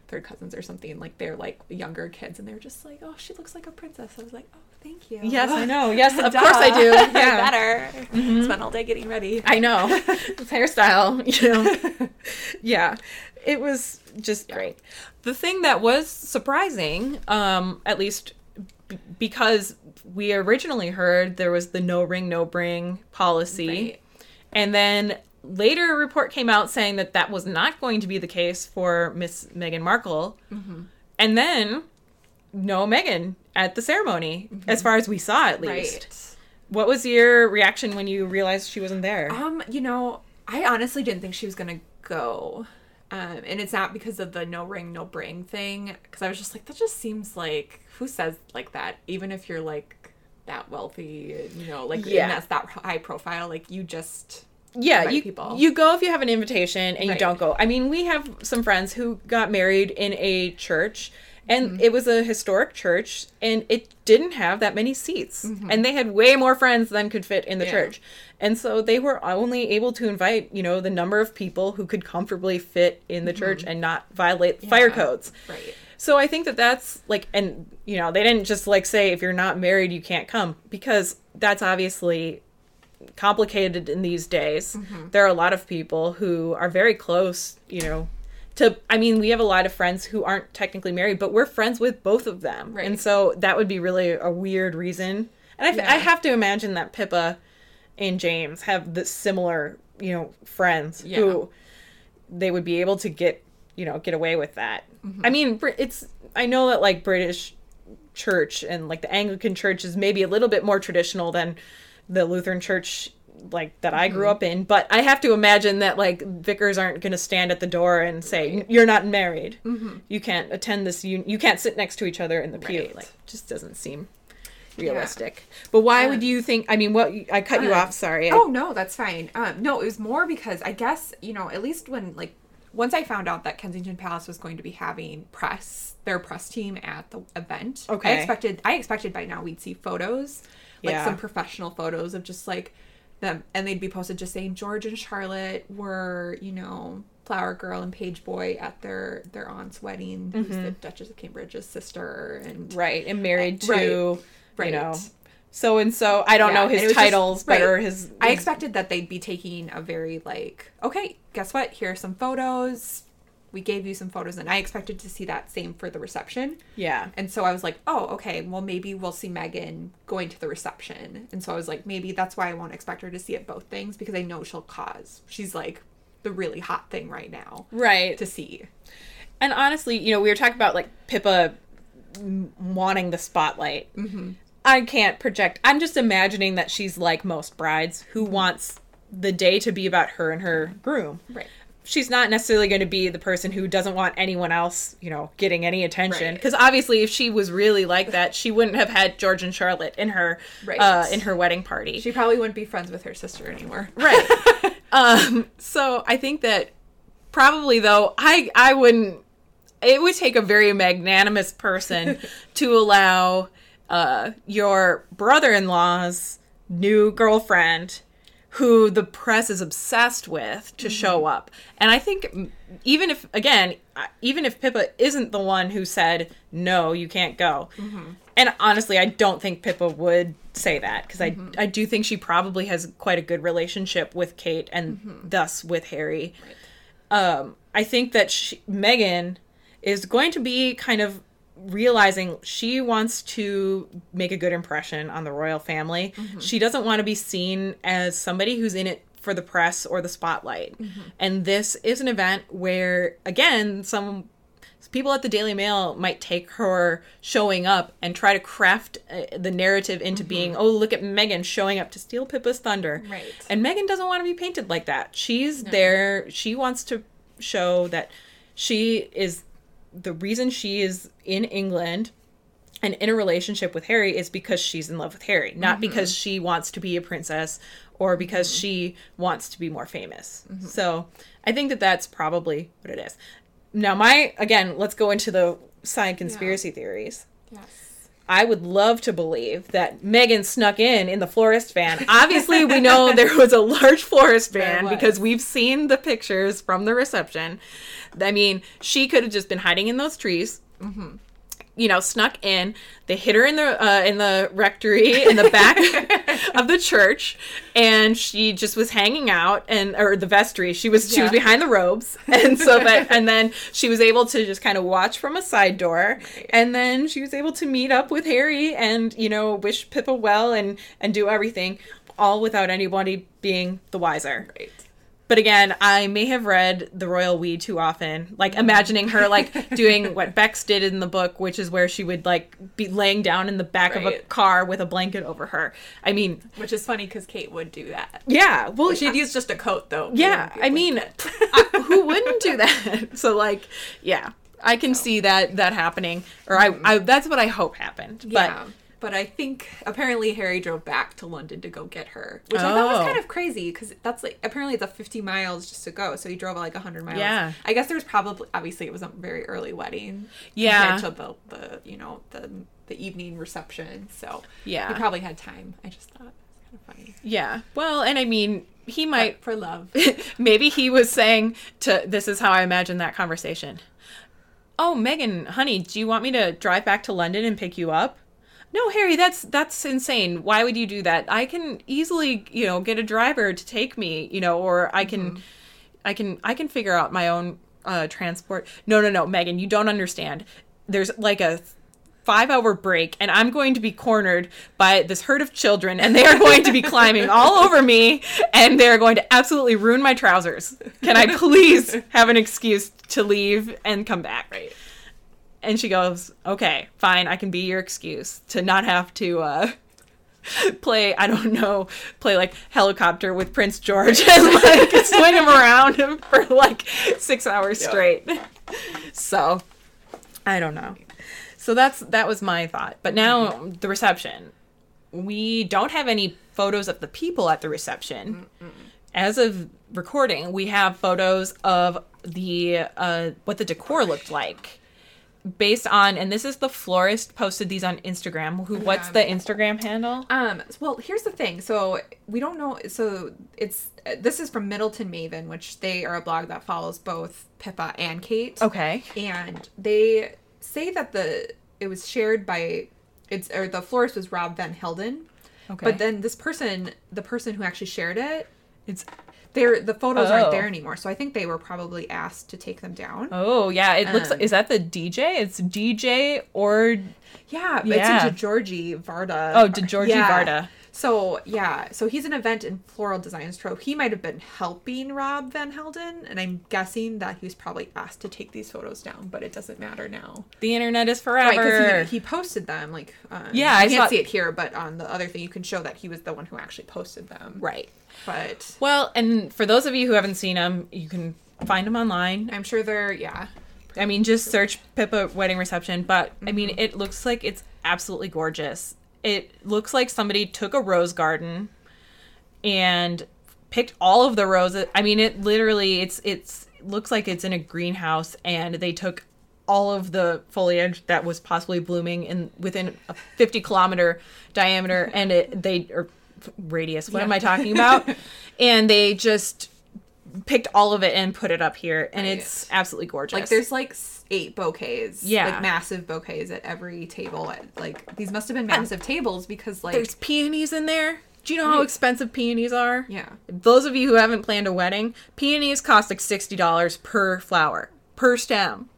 third cousins or something like they're like younger kids and they're just like oh she looks like a princess i was like oh thank you Yes, I know. *laughs* Yes, of Duh. course I do. Yeah. better spent all day getting ready I know. It's *laughs* hairstyle, you know. *laughs* yeah. It was just great. The thing that was surprising, um, at least because we originally heard there was the no ring, no bring policy. Right. And then later a report came out saying that that was not going to be the case for Miss Meghan Markle. Mm-hmm. And then no Meghan at the ceremony, as far as we saw at least. Mm-hmm. right What was your reaction when you realized she wasn't there? Um, you know, I honestly didn't think she was gonna go. Um, and it's not because of the no ring, no bring thing. Because I was just like, that just seems like who says like that? Even if you're like that wealthy, you know, like Yeah. that's that high profile, like you just yeah, you people. you go if you have an invitation and you don't go. I mean, we have some friends who got married in a church and Mm-hmm. it was a historic church and it didn't have that many seats Mm-hmm. and they had way more friends than could fit in the Yeah. church. And so they were only able to invite, you know, the number of people who could comfortably fit in the church and not violate fire Mm-hmm. Codes. right. So I think that that's like, and you know, they didn't just like say if you're not married you can't come because that's obviously complicated in these days. Mm-hmm. There are a lot of people who are very close, you know, to. I mean, we have a lot of friends who aren't technically married, but we're friends with both of them, Right. and so that would be really a weird reason. And I, Yeah. I have to imagine that Pippa and James have the similar, you know, friends Yeah. who they would be able to get you know get away with that Mm-hmm. i mean it's i know that like british church and like the anglican church is maybe a little bit more traditional than the lutheran church like that i Mm-hmm. grew up in but i have to imagine that like vicars aren't going to stand at the door and say you're not married you can't attend this you, you can't sit next to each other in the pew Mm-hmm. Right. like just doesn't seem realistic but why would you think i mean what i cut you Uh, off sorry I- Oh no, that's fine. Um, no, it was more because I guess you know at least when like once I found out that Kensington Palace was going to be having press, their press team at the event. Okay. I expected I expected by now we'd see photos, like Yeah. some professional photos of just like them, and they'd be posted just saying George and Charlotte were you know Flower Girl and Page Boy at their their aunt's wedding, who's the Duchess of Cambridge's sister, and Mm-hmm. right and married Right. to Right. you know so and so i don't Yeah, know his was just- titles but right. or his, I expected that they'd be taking a very like, okay, guess what? Here are some photos. We gave you some photos, and I expected to see that same for the reception. yeah And so I was like, oh, okay, well maybe we'll see Meghan going to the reception. And so I was like, maybe that's why I won't expect her to see at both things because I know she'll cause. She's like the really hot thing right now right to see. and honestly you know we were talking about like pippa m- wanting the spotlight mm-hmm. I can't project i'm just imagining that she's like most brides who wants the day to be about her and her groom Right. she's not necessarily going to be the person who doesn't want anyone else, you know, getting any attention. Right. Because obviously, if she was really like that, she wouldn't have had George and Charlotte in her Right. uh, in her wedding party. She probably wouldn't be friends with her sister anymore. right. *laughs* um. So I think that probably though, I I wouldn't. It would take a very magnanimous person *laughs* to allow uh, your brother-in-law's new girlfriend who the press is obsessed with to show up. And I think even if again, even if Pippa isn't the one who said no, you can't go. And honestly, I don't think Pippa would say that because I I do think she probably has quite a good relationship with Kate and thus with Harry. Um, I think that she, Meghan is going to be kind of realizing she wants to make a good impression on the royal family. Mm-hmm. She doesn't want to be seen as somebody who's in it for the press or the spotlight. Mm-hmm. And this is an event where, again, some people at the Daily Mail might take her showing up and try to craft uh, the narrative into mm-hmm. being, oh, look at Meghan showing up to steal Pippa's thunder. Right. And Meghan doesn't want to be painted like that. She's there. She wants to show that she is the reason she is in England and in a relationship with Harry is because she's in love with Harry, not mm-hmm. because she wants to be a princess or because mm-hmm. she wants to be more famous. Mm-hmm. So I think that that's probably what it is. Now, my, again, let's go into the side conspiracy theories. Yes. I would love to believe that Meghan snuck in in the florist van. Obviously, we know *laughs* there was a large florist van because we've seen the pictures from the reception. I mean, she could have just been hiding in those trees. You know, snuck in. They hit her in the uh, in the rectory in the back *laughs* of the church, and she just was hanging out and or the vestry. She was she was behind the robes, *laughs* and so that and then she was able to just kind of watch from a side door, and then she was able to meet up with Harry and you know wish Pippa well and and do everything, all without anybody being the wiser. Right. But again, I may have read The Royal We too often, like imagining her like *laughs* doing what Bex did in the book, which is where she would like be laying down in the back of a car with a blanket over her. I mean, Which is funny because Kate would do that. yeah, well, She'd use just a coat though. yeah, It wouldn't be a I mean. I- who wouldn't do that? *laughs* So like, yeah, I can see that that happening, or I, I that's what I hope happened. yeah. But But I think apparently Harry drove back to London to go get her, which I thought was Oh. kind of crazy because that's like apparently it's a 50 miles just to go, so he drove like 100 miles. Yeah. I guess there was probably obviously it was a very early wedding. Yeah. compared to the the you know the the evening reception, so Yeah. he probably had time. I just thought it was kind of funny. yeah, well, and I mean, he might But for love. *laughs* maybe he was saying to this is how I imagine that conversation. Oh, Meghan, honey, do you want me to drive back to London and pick you up? No, Harry, that's that's insane. Why would you do that? I can easily, you know, get a driver to take me, you know, or I can I can I can figure out my own uh transport. No, no, no, Meghan, you don't understand. There's like a 5-hour break and I'm going to be cornered by this herd of children and they are going to be climbing all over me and they're going to absolutely ruin my trousers. Can I please *laughs* have an excuse to leave and come back? right. And she goes, "Okay, fine. I can be your excuse to not have to uh, *laughs* play. I don't know, play like helicopter with Prince George *laughs* and like swing him around for like six hours Yeah. straight." *laughs* So, I don't know. So that's that was my thought. But now the reception. We don't have any photos of the people at the reception. As of recording, we have photos of the uh, what the decor looked like based on and this is the florist posted these on Instagram. Who what's the Instagram handle? Um. Well, here's the thing. So we don't know. So it's this is from Middleton Maven, which they are a blog that follows both Pippa and Kate. Okay. And they say that the it was shared by it's or the florist was Rob Van Helden. Okay. But then this person, the person who actually shared it, It's they're the photos Oh. aren't there anymore. So I think they were probably asked to take them down. oh yeah, it looks Um, is that the DJ? It's DJ or Yeah, Yeah. it's a Georgie Varda. Oh, DeGiorgi Varda. So yeah, so he's an event in Floral Designs Trove. He might have been helping Rob Van Helden, and I'm guessing that he was probably asked to take these photos down, but it doesn't matter now. the internet is Right, forever. because he, he posted them. Like, um, Yeah, I can't saw- see it here, but on the other thing, you can show that he was the one who actually posted them. right. But Well, and for those of you who haven't seen them, you can find them online. I'm sure they're yeah. I mean, just search Pippa wedding reception, but I mean, it looks like it's absolutely gorgeous. It looks like somebody took a rose garden and picked all of the roses. I mean, it literally it's it's looks like it's in a greenhouse and they took all of the foliage that was possibly blooming in within a 50 kilometer diameter and it they or radius. What am I talking about? *laughs* and they just picked all of it and put it up here and Right. it's absolutely gorgeous. Like there's like eight bouquets. Yeah. Like massive bouquets at every table. Like these must have been massive tables because like There's peonies in there. Do you know how expensive peonies are? yeah. Those of you who haven't planned a wedding, peonies cost like sixty dollars per flower, per stem.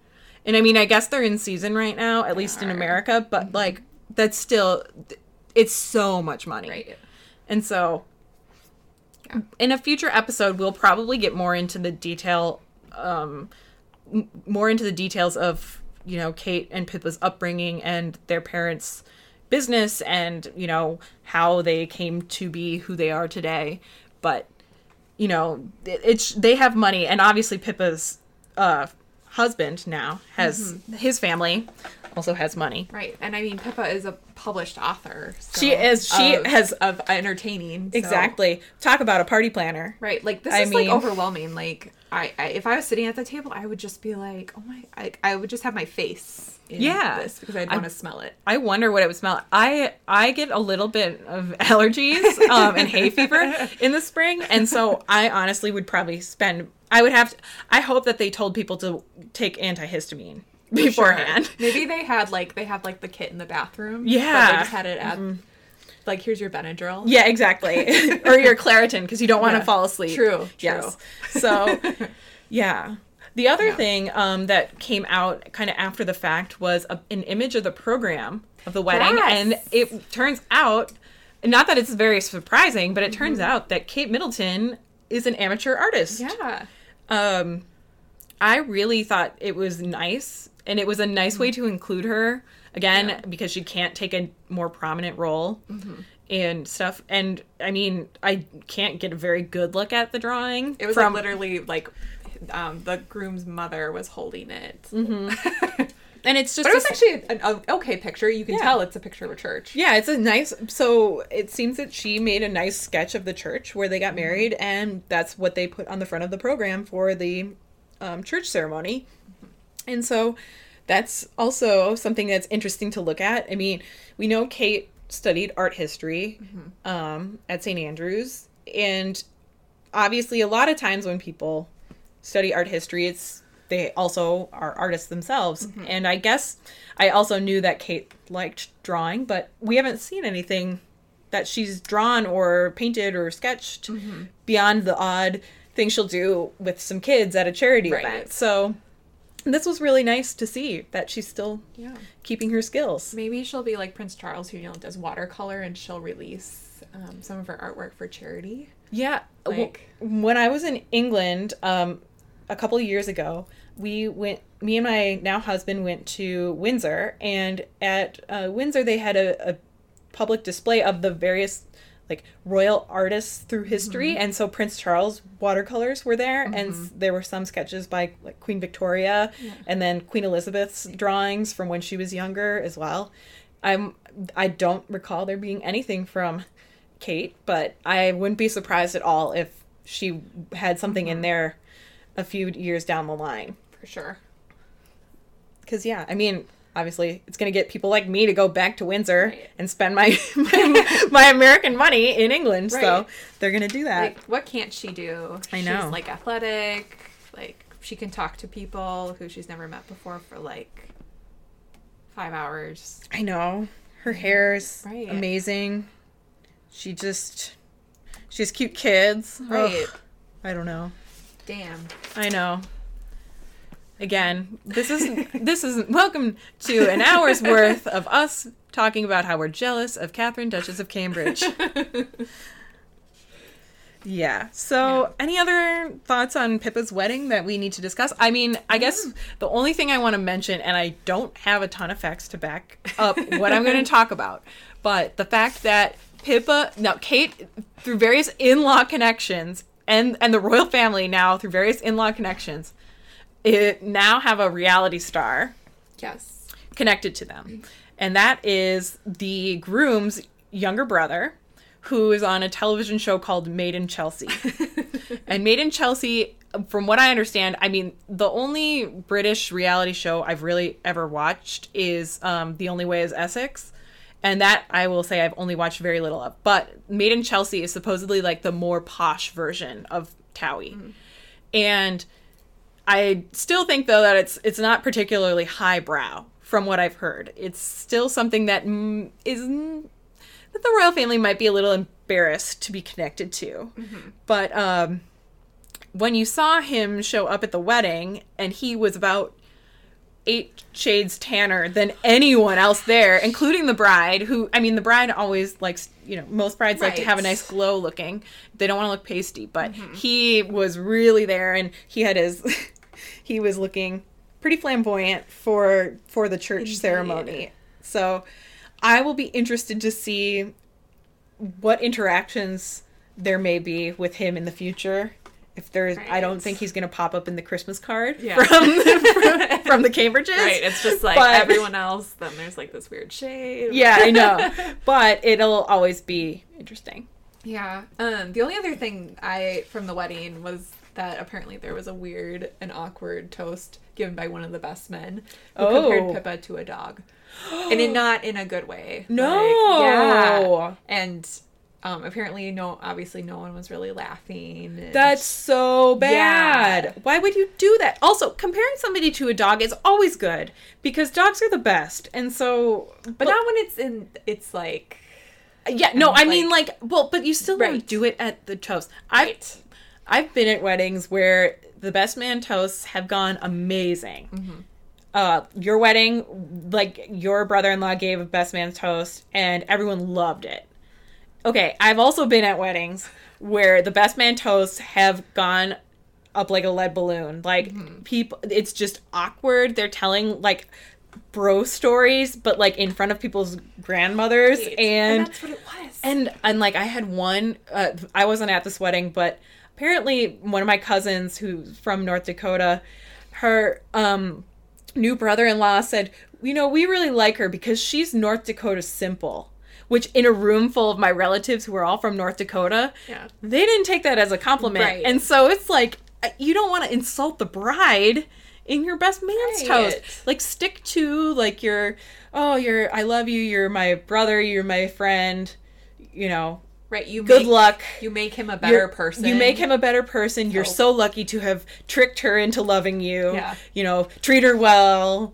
And I mean, I guess they're in season right now, at least in. America, but mm-hmm. like that's still it's so much money. Right. And so In a future episode we'll probably get more into the detail um m- more into the details of, you know, Kate and Pippa's upbringing and their parents' business and, you know, how they came to be who they are today. But you know, it, it's they have money and obviously Pippa's uh husband now has Mm-hmm. his family also has money. Right. And I mean, Pippa is a published author. so- She is- she of- has- of entertaining. so- Exactly. Talk about a party planner. Right. Like this I is mean- like overwhelming. Like I, I, if I was sitting at the table, I would just be like, oh my, I, I would just have my face. In Yeah. This because I'd want to smell it. I wonder what it would smell. I I get a little bit of *laughs* allergies um, and hay fever *laughs* in the spring, and so I honestly would probably spend. I would have. To, I hope that they told people to take antihistamine beforehand. Sure. *laughs* Maybe they had like they have like the kit in the bathroom. Yeah. Mm-hmm. they just had it at like here's your Benadryl. Yeah, exactly. *laughs* or your Claritin because you don't want to Yeah. fall asleep. True, Yes. So, *laughs* yeah. The other Yeah. thing um, that came out kind of after the fact was a, an image of the program of the wedding, Yes. and it turns out, not that it's very surprising, but it turns Mm-hmm. out that Kate Middleton is an amateur artist. Yeah. Um, I really thought it was nice, and it was a nice way to include her again Yeah. because she can't take a more prominent role and stuff. And I mean, I can't get a very good look at the drawing. It was from like literally like um, the groom's mother was holding it. *laughs* and it's just But it was a- actually an, okay picture. You can Yeah. tell it's a picture of a church. Yeah, it's a nice. So it seems that she made a nice sketch of the church where they got married, and that's what they put on the front of the program for the um, church ceremony. And so that's also something that's interesting to look at. I mean, we know Kate studied art history um, at St. Andrews, and obviously, a lot of times when people study art history, it's they also are artists themselves. And I guess I also knew that Kate liked drawing, but we haven't seen anything that she's drawn or painted or sketched beyond the odd thing she'll do with some kids at a charity Right. event. So this was really nice to see that she's still Yeah. keeping her skills. Maybe she'll be like Prince Charles, who you know does watercolor, and she'll release um, some of her artwork for charity. Yeah. Like- when I was in England um, a couple of years ago, we went, me and my now husband went to Windsor, and at uh, Windsor, they had a, a public display of the various like royal artists through history mm-hmm. and so prince charles watercolors were there and mm-hmm. there were some sketches by like queen victoria and then queen elizabeth's drawings from when she was younger as well. I'm i don't recall there being anything from kate but i wouldn't be surprised at all if she had something in mm-hmm. there a few years down the line For sure. because yeah i mean obviously it's going to get people like me to go back to windsor Right. and spend my, *laughs* my *laughs* my american money in england so they're going to do that Like, what can't she do? I know. She's like athletic. Like she can talk to people who she's never met before for like five hours. i know her hair's Right. amazing she just she has cute kids Right. Ugh, i don't know Damn. i know again this is this is welcome to an hour's worth of us talking about how we're jealous of catherine duchess of cambridge *laughs* Yeah. So, Yeah. any other thoughts on Pippa's wedding that we need to discuss? I mean, I guess mm. the only thing I want to mention, and I don't have a ton of facts to back up what I'm going to talk about, but the fact that Pippa, now Kate, through various in-law connections, and and the royal family now through various in-law connections, it now have a reality star Yes. connected to them. And that is the groom's younger brother, who is on a television show called Made in Chelsea. *laughs* and Made in Chelsea, from what I understand, I mean, the only British reality show I've really ever watched is um, The Only Way is Essex. And that I will say I've only watched very little of. But Made in Chelsea is supposedly like the more posh version of Towie. And I still think though that it's it's not particularly highbrow from what I've heard. It's still something that is that the royal family might be a little embarrassed to be connected to. But um, when you saw him show up at the wedding and he was about eight shades tanner than anyone else there, including the bride. Who I mean, the bride always likes you know most brides like to have a nice glow looking. They don't want to look pasty, but mm-hmm. he was really there, and he had his *laughs* he was looking pretty flamboyant for for the church Indeed. ceremony. So I will be interested to see what interactions there may be with him in the future. If there's, I don't think he's going to pop up in the Christmas card Yeah. from, *laughs* from *laughs* from the Cambridges. Right. It's just like But- everyone else. Then there's like this weird shade. Yeah, I know, *laughs* but it'll always be interesting. Yeah. Um, the only other thing I from the wedding was that apparently there was a weird and awkward toast given by one of the best men who Oh. compared Pippa to a dog, and in *gasps* not in a good way. No. Like, yeah. And um, apparently, no, obviously, no one was really laughing. and- That's so bad. Yeah. Why would you do that? Also, comparing somebody to a dog is always good because dogs are the best, and so. but not when it's in. It's like Yeah, no, I like- mean like, well, but you still don't Right. do it at the toast. I've right. I've been at weddings where the best man toasts have gone amazing. Mm-hmm. Uh, your wedding, like your brother-in-law gave a best man toast, and everyone loved it. Okay, I've also been at weddings where the best man toasts have gone up like a lead balloon. Like Mm-hmm. people, it's just awkward. They're telling like bro stories, but like in front of people's grandmothers, Right. and that's what it was. and and like I had one uh, I wasn't at this wedding but apparently one of my cousins who's from North Dakota her um new brother-in-law said you know we really like her because she's North Dakota simple which in a room full of my relatives who are all from North Dakota Yeah. they didn't take that as a compliment Right. and so it's like uh, you don't want to insult the bride in your best man's Right. toast like stick to like your oh you're I love you you're my brother you're my friend you know right. You good make, luck You make him a better You're- person. you make him a better person you're So- so lucky to have tricked her into loving you Yeah. you know treat her well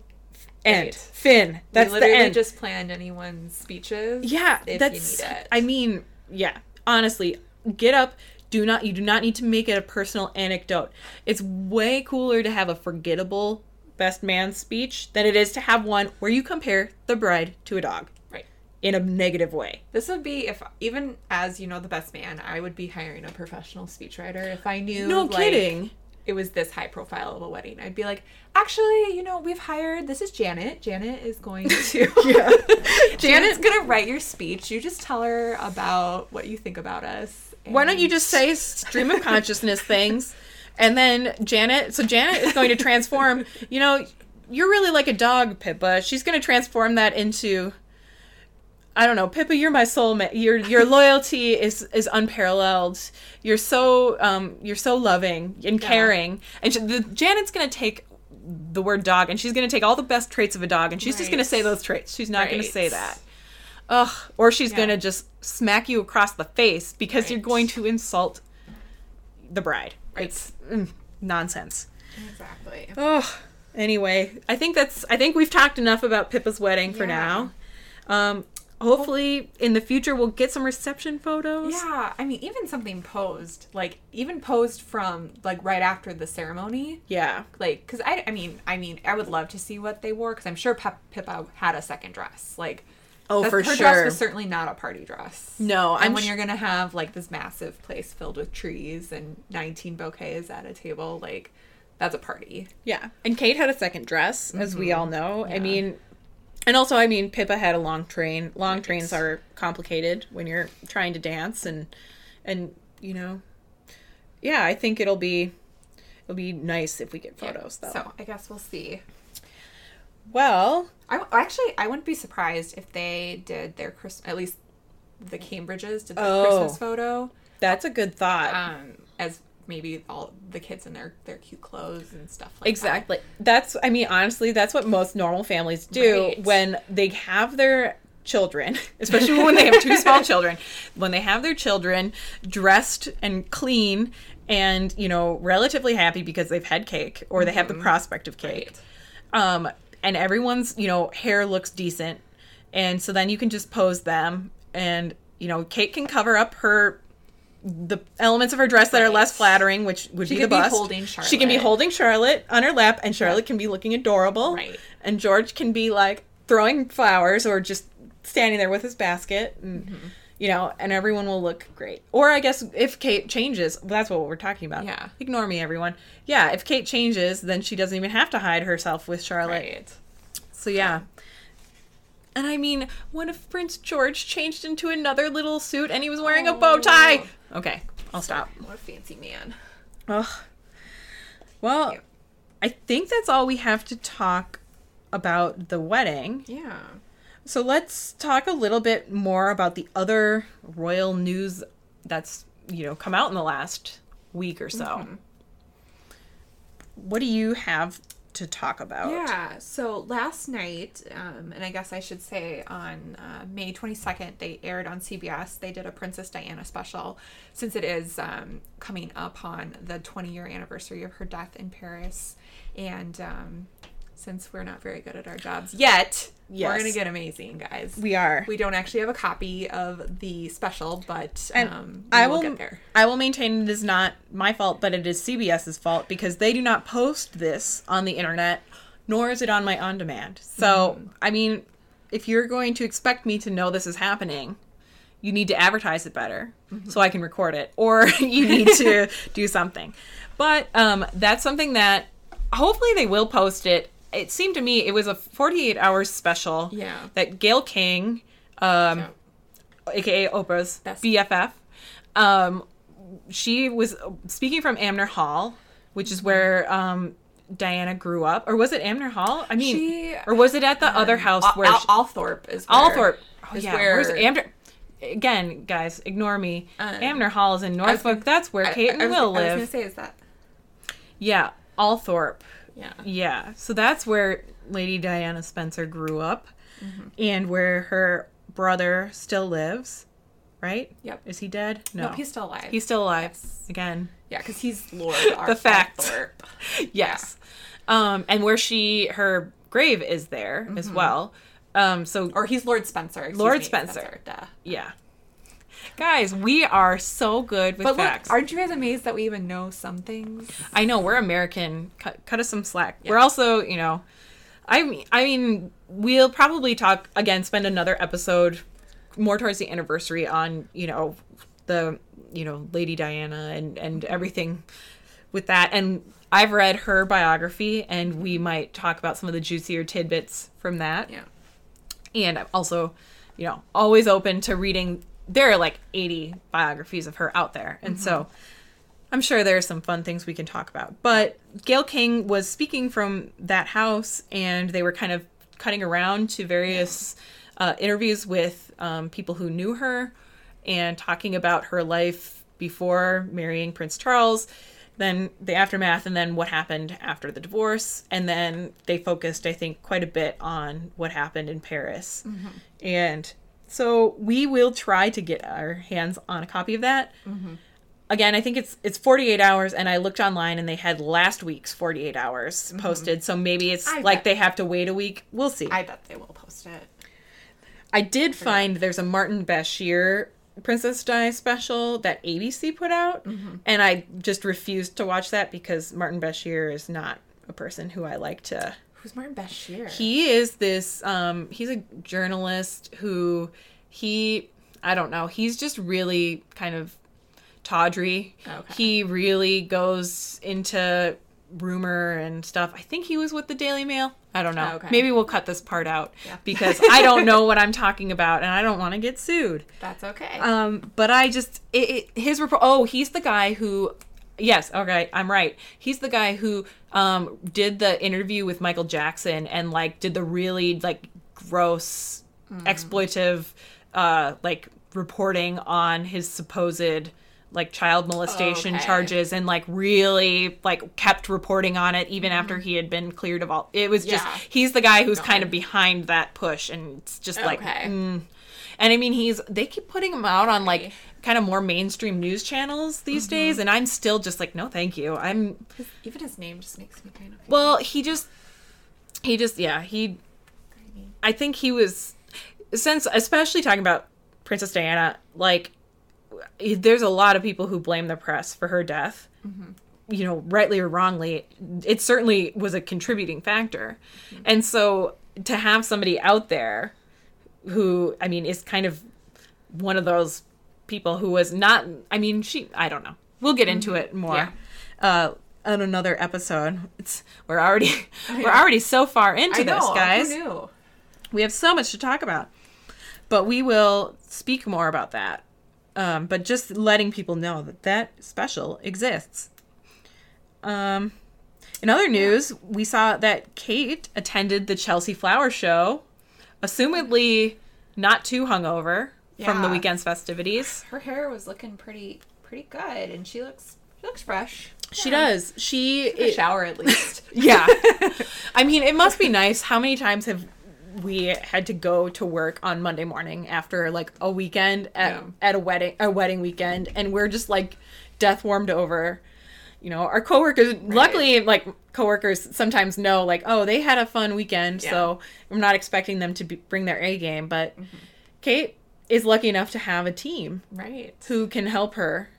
and Right. Finn that's we the end just planned anyone's speeches. yeah if that's you need it. i mean yeah honestly get up do not you do not need to make it a personal anecdote it's way cooler to have a forgettable best man speech than it is to have one where you compare the bride to a dog right. in a negative way This would be if even as you know the best man, I would be hiring a professional speechwriter if I knew. no like, kidding It was this high profile of a wedding. I'd be like, actually, you know, we've hired. This is Janet. Janet is going *laughs* to. yeah *laughs* Janet's gonna write your speech. You just tell her about what you think about us. Why don't you just say stream of consciousness things? And then Janet, so Janet is going to transform, you know, you're really like a dog, Pippa. She's going to transform that into I don't know, Pippa, you're my soulmate. Your your loyalty is is unparalleled. You're so um you're so loving and Yeah. caring. And she, the, Janet's going to take the word dog and she's going to take all the best traits of a dog and she's just going to say those traits. She's not going to say that. Ugh, or she's Yeah. going to just smack you across the face because you're going to insult the bride. Right. It's mm, nonsense. exactly. Ugh. Anyway, I think that's I think we've talked enough about Pippa's wedding for Yeah. now. Um hopefully in the future we'll get some reception photos. Yeah, I mean, even something posed, like even posed from like right after the ceremony, Yeah. like because I, I mean, I mean, I would love to see what they wore because I'm sure Pep, Pippa had a second dress. Like, Oh, for her sure. dress was certainly not a party dress. No, and I'm when sh- you're gonna have like this massive place filled with trees and 19 bouquets at a table, like that's a party. Yeah. And Kate had a second dress, as we mm-hmm. all know. I mean, and also, I mean, Pippa had a long train. Long Right. trains are complicated when you're trying to dance, and and you know, yeah, I think it'll be it'll be nice if we get photos though. So I guess we'll see. Well, I w- actually I wouldn't be surprised if they did their Christmas at least the Cambridges did the Oh. Christmas photo that's a good thought. um as maybe all the kids in their their cute clothes and stuff like Exactly. That's I mean honestly that's what most normal families do Right. when they have their children, *laughs* especially when they have two *laughs* small children. When they have their children dressed and clean and, you know, relatively happy because they've had cake or they have the prospect of cake. Right. Um and everyone's, you know, hair looks decent. And so then you can just pose them and, you know, Kate can cover up her the elements of her dress that are less flattering, which would She be the bust. She can be holding Charlotte on her lap, and Charlotte Yeah. can be looking adorable. Right. And George can be like throwing flowers or just standing there with his basket, and Mm-hmm. you know, and everyone will look great. Or I guess if Kate changes, that's what we're talking about. Yeah. Ignore me, everyone. Yeah, if Kate changes, then she doesn't even have to hide herself with Charlotte. Right. So yeah. And I mean, what if Prince George changed into another little suit and he was wearing a bow oh. tie? Okay, I'll stop. What a fancy man. Ugh. Well, I think that's all we have to talk about the wedding. Yeah. So let's talk a little bit more about the other royal news that's, you know, come out in the last week or so. Mm-hmm. What do you have to talk about? Yeah. So last night, um, and I guess I should say on uh, May 22nd, they aired on CBS. They did a Princess Diana special since it is um, coming up on the 20 year anniversary of her death in Paris. And um, since we're not very good at our jobs yet, Yes. we're to get amazing, guys. We are. We don't actually have a copy of the special, but um, I will will get there. I will maintain it is not my fault, but it is CBS's fault because they do not post this on the internet, nor is it on my on demand. So, Mm. I mean, if you're going to expect me to know this is happening, you need to advertise it better Mm-hmm. so I can record it, or *laughs* you need to *laughs* do something. But um, that's something that hopefully they will post it. It seemed to me it was a 48 hours special Yeah. that Gayle King, um, Yeah. aka Oprah's Best. BFF. Um, she was speaking from Anmer Hall, which is where um, Diana grew up, or was it Anmer Hall? I mean, She- or was it at the other house where Al- Althorp is where, Althorp? Oh, is yeah, where where's Anmer? Again, guys, ignore me. Um, Anmer Hall is in Norfolk. gonna- That's where I- Kate and I was, Will I was live. gonna say, is that yeah, Althorp. Yeah? Yeah, so that's where Lady Diana Spencer grew up, Mm-hmm. and where her brother still lives. Right? Yep. Is he dead? No, Nope, he's still alive. He's still alive. Yes. Again, yeah, because he's Lord. *laughs* Ar- The fact. *laughs* Yes. Um, and where she her grave is there as Mm-hmm. well. Um, so Or he's Lord Spencer. Lord me, Spencer. Duh. yeah, guys, we are so good with But look, facts. aren't you guys amazed that we even know some things? I know we're American. Cut, cut us some slack. We're also, you know, I mean, I mean, we'll probably talk again. Spend another episode more towards the anniversary on, you know, the, you know, Lady Diana and and everything with that. And I've read her biography, and we might talk about some of the juicier tidbits from that. Yeah. And I'm also, you know, always open to reading. There are like 80 biographies of her out there. And so I'm sure there are some fun things we can talk about. But Gayle King was speaking from that house, and they were kind of cutting around to various uh, interviews with um, people who knew her and talking about her life before marrying Prince Charles, then the aftermath, and then what happened after the divorce. And then they focused, I think, quite a bit on what happened in Paris. And so we will try to get our hands on a copy of that. Mm-hmm. Again i think it's it's 48 hours and i looked online and they had last week's 48 hours mm-hmm. posted. So maybe it's I like bet- they have to wait a week. We'll see. I, I bet they will post it. I did find there's a martin bashir princess di special that abc put out mm-hmm. and i just refused to watch that because martin bashir is not a person who i like to Who's Martin Bashir? he is this um he's a journalist who he i don't know he's just really kind of tawdry Okay. he really goes into rumor and stuff i think he was with the daily mail i don't know Okay. maybe we'll cut this part out Yeah. because i don't know what i'm talking about and i don't want to get sued That's okay. um, but I just it, it, his report. Oh, he's the guy who. Yes, okay, I'm right. He's the guy who um did the interview with Michael Jackson and like did the really like gross exploitive uh like reporting on his supposed like child molestation Okay. charges and like really like kept reporting on it even after he had been cleared of all it was just Yeah. he's the guy who's kind of behind that push and it's just like mm. and i mean he's they keep putting him out on like Okay. Kind of more mainstream news channels these Mm-hmm. days and i'm still just like no thank you i'm His- even his name just makes me kind of. well he just he just yeah he i think he was since especially talking about princess diana like there's a lot of people who blame the press for her death. You know, rightly or wrongly, it certainly was a contributing factor. And so to have somebody out there who, I mean, is kind of one of those people who was not, I mean, she, I don't know. We'll get into it more. Yeah. Uh, on another episode, it's we're already *laughs* we're already so far into know, this, guys. We have so much to talk about, but we will speak more about that. Um, but just letting people know that that special exists. Um, in other news, we saw that Kate attended the Chelsea Flower Show, assumedly not too hungover from the weekend's festivities. Her hair was looking pretty pretty good, and she looks she looks fresh. She does. She A it- shower at least. *laughs* Yeah. *laughs* I mean, it must be nice. How many times have we had to go to work on Monday morning after like a weekend at, Yeah. at a wedding a wedding weekend and we're just like death warmed over you know our coworkers luckily like coworkers sometimes know like oh they had a fun weekend so i'm not expecting them to be, bring their a game but mm-hmm. kate is lucky enough to have a team right. who can help her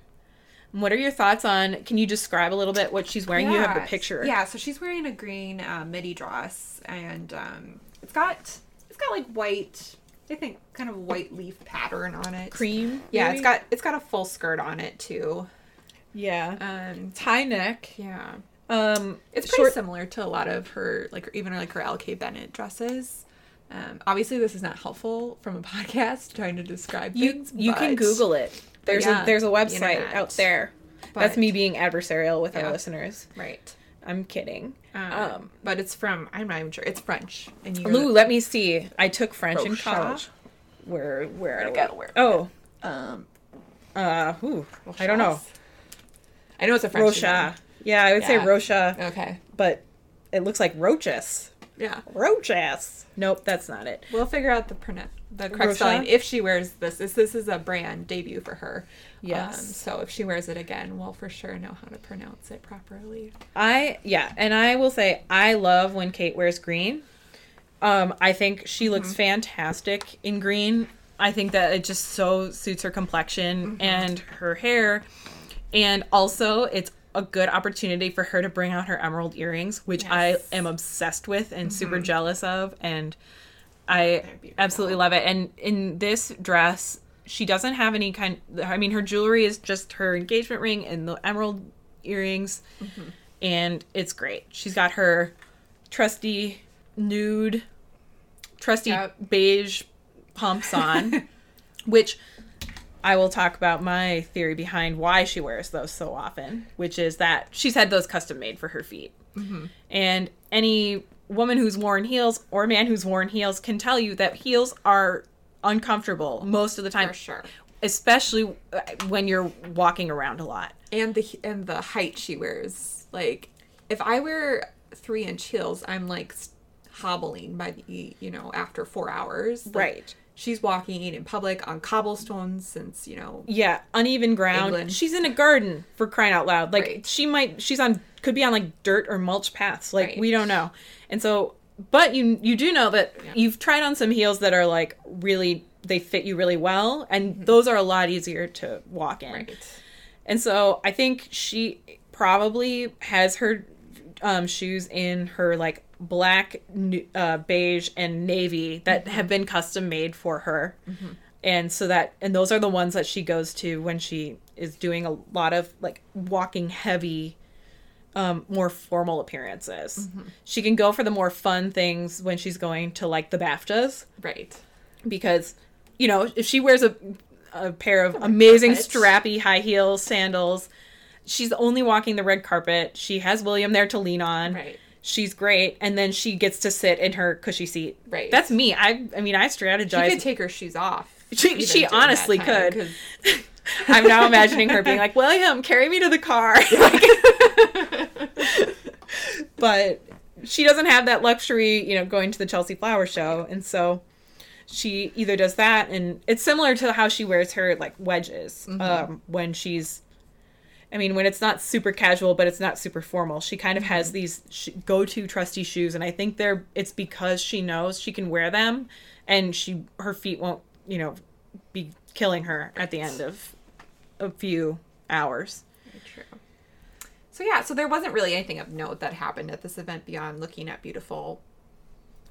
what are your thoughts on can you describe a little bit what she's wearing you have the picture Yeah, so she's wearing a green uh, midi dress, and um, it's got it's got like white, I think, kind of white leaf pattern on it. cream Yeah, maybe? it's got it's got a full skirt on it too. yeah Um, It's high neck yeah, um it's pretty short similar to a lot of her like even like her LK Bennett dresses. Um, obviously, this is not helpful from a *laughs* podcast trying to describe you things. you can google it there's yeah, a there's a website internet. out there that's me being adversarial with Yeah. our listeners right. i'm kidding Um, Um, but it's from I'm not even sure. It's French, and you go Lou, to- let me see i took french in college where where Gotta go, where- oh um, uh ooh, i don't know I know it's a French. rocha yeah i would say Yeah. rocha. Okay. but it looks like roaches Yeah. roaches nope that's not it We'll figure out the pronoun the correct Rocha? spelling if she wears this. This this is a brand debut for her. Yes. Um, so if she wears it again, we'll for sure know how to pronounce it properly. I yeah, and I will say I love when Kate wears green. Um, I think she looks Mm-hmm. fantastic in green. I think that it just so suits her complexion Mm-hmm. and her hair, and also it's a good opportunity for her to bring out her emerald earrings, which I am obsessed with and mm-hmm. super jealous of, and I absolutely love it. And in this dress, she doesn't have any kind. I mean, her jewelry is just her engagement ring and the emerald earrings, mm-hmm. and it's great. She's got her trusty nude, trusty Yep. beige pumps on, *laughs* which I will talk about my theory behind why she wears those so often, which is that she's had those custom made for her feet. And any woman who's worn heels or man who's worn heels can tell you that heels are uncomfortable most of the time, For sure. especially uh, when you're walking around a lot. And the and the height she wears. Like if I wear three inch heels, I'm like hobbling by the you know after four hours. Like, Right. She's walking in public on cobblestones since you know Yeah, uneven ground. England. She's in a garden for crying out loud. Like Right. she might she's on could be on like dirt or mulch paths. Like Right. we don't know. And so but you you do know that Yeah. you've tried on some heels that are like really they fit you really well and Mm-hmm. those are a lot easier to walk in. right. And so I think she probably has her um, shoes in her like black, uh, beige, and navy that have been custom made for her. And so that, and those are the ones that she goes to when she is doing a lot of like walking heavy, um, more formal appearances. She can go for the more fun things when she's going to like the BAFTAs Right. because you know if she wears a a pair of amazing carpet. strappy high heel sandals she's only walking the red carpet she has william there to lean on Right. She's great and then she gets to sit in her cushy seat Right. that's me i i mean i She strategize could take her shoes off. *laughs* She- she honestly time, could. *laughs* i'm now imagining her being like william carry me to the car *laughs* but she doesn't have that luxury, you know, going to the Chelsea Flower Show, and so she either does that, and it's similar to how she wears her like wedges um, when she's. I mean, when it's not super casual, but it's not super formal, she kind of has mm-hmm. these sh- go-to trusty shoes, and I think they're. It's because she knows she can wear them, and she her feet won't, you know, be killing her at the end of a few hours. Very true. So yeah, so there wasn't really anything of note that happened at this event beyond looking at beautiful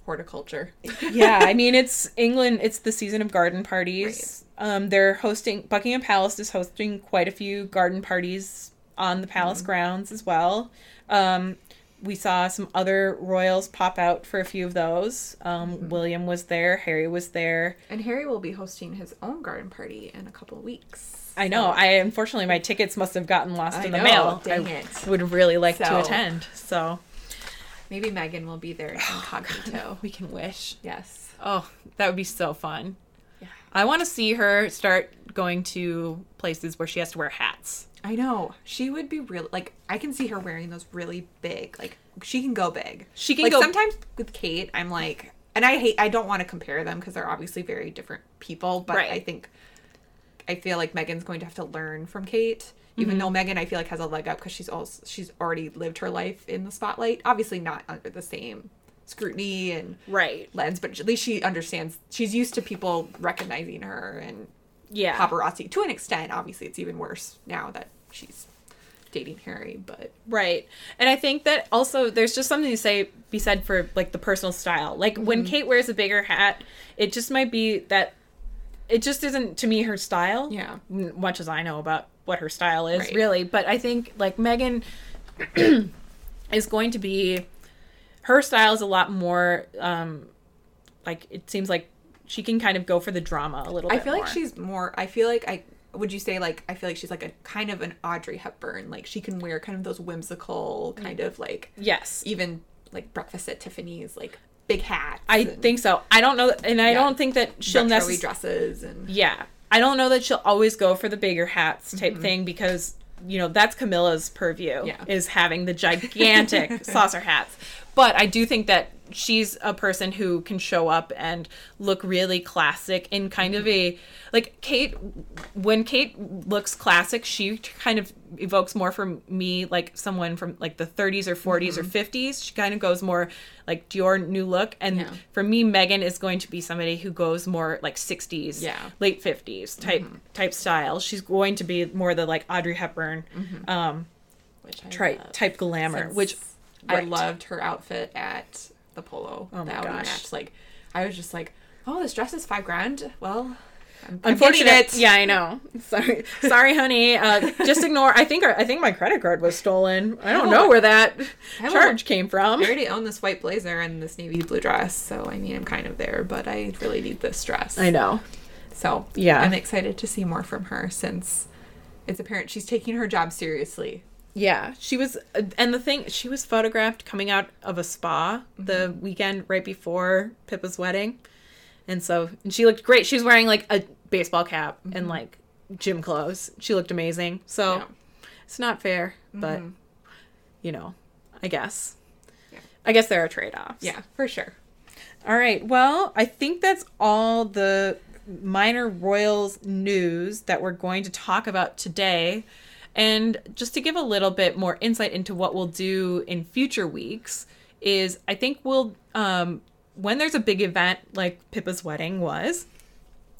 horticulture. *laughs* yeah, I mean it's England. It's the season of garden parties. Um, they're hosting Buckingham Palace is hosting quite a few garden parties on the palace grounds as well. Um, we saw some other royals pop out for a few of those. Um, William was there. Harry was there. And Harry will be hosting his own garden party in a couple of weeks. I know. I unfortunately my tickets must have gotten lost I in the know, mail. dang I it. would really like to attend. So Maybe Meghan will be there *sighs* incognito. *laughs* we can wish. yes. Oh, that would be so fun. Yeah. I want to see her start going to places where she has to wear hats. I know. She would be real like I can see her wearing those really big. Like she can go big. She can like go- sometimes with Kate, I'm like and I hate I don't want to compare them because they're obviously very different people, but Right. I think I feel like Meghan's going to have to learn from Kate. Even though Meghan I feel like has a leg up because she's also she's already lived her life in the spotlight. Obviously not under the same scrutiny and Right. lens, but at least she understands she's used to people recognizing her and Yeah. paparazzi to an extent. Obviously, it's even worse now that she's dating Harry. But Right. And I think that also there's just something to say be said for like the personal style. Like when Mm-hmm. Kate wears a bigger hat, it just might be that it just isn't to me her style. Yeah. Much as I know about what her style is, Right. really. But I think like Meghan *clears throat* is going to be her style is a lot more um like it seems like she can kind of go for the drama a little bit. I feel like she's more. I feel like I would you say like I feel like she's like a kind of an Audrey Hepburn. Like she can wear kind of those whimsical kind of like Yes. even like breakfast at Tiffany's like big hats. I and think so. I don't know and I Yeah. don't think that she'll necessarily dresses and Yeah. I don't know that she'll always go for the bigger hats type Mm-hmm. thing because, you know, that's Camilla's purview Yeah. is having the gigantic *laughs* saucer hats. But I do think that she's a person who can show up and look really classic in kind of a like Kate when Kate looks classic, she kind of evokes more from me like someone from like the 30s or 40s or mm-hmm. 50s. She kind of goes more like Dior new look and Yeah. for me Meghan is going to be somebody who goes more like 60s Yeah. late 50s type mm-hmm. type style she's going to be more the like audrey hepburn mm-hmm. um which I tri- type glamour Since which I right. loved her outfit at the polo. Oh my gosh. match. Like I was just like, oh, this dress is five grand. Well, I'm, I'm unfortunate it. yeah i know *laughs* sorry sorry honey uh just ignore i think i think my credit card was stolen i don't know where that charge came from I already own this white blazer and this navy blue dress, so I mean, I'm kind of there, but I really need this dress. i know So Yeah. I'm excited to see more from her since it's apparent she's taking her job seriously. Yeah, she was, uh, and the thing, she was photographed coming out of a spa mm-hmm. the weekend right before Pippa's wedding, and so and she looked great. She was wearing like a baseball cap and mm-hmm. like gym clothes. She looked amazing. So Yeah. it's not fair, but mm-hmm. you know, I guess. Yeah. I guess there are trade offs. Yeah, for sure. All right. Well, I think that's all the minor royals news that we're going to talk about today. And just to give a little bit more insight into what we'll do in future weeks is I think we'll um when there's a big event like Pippa's wedding was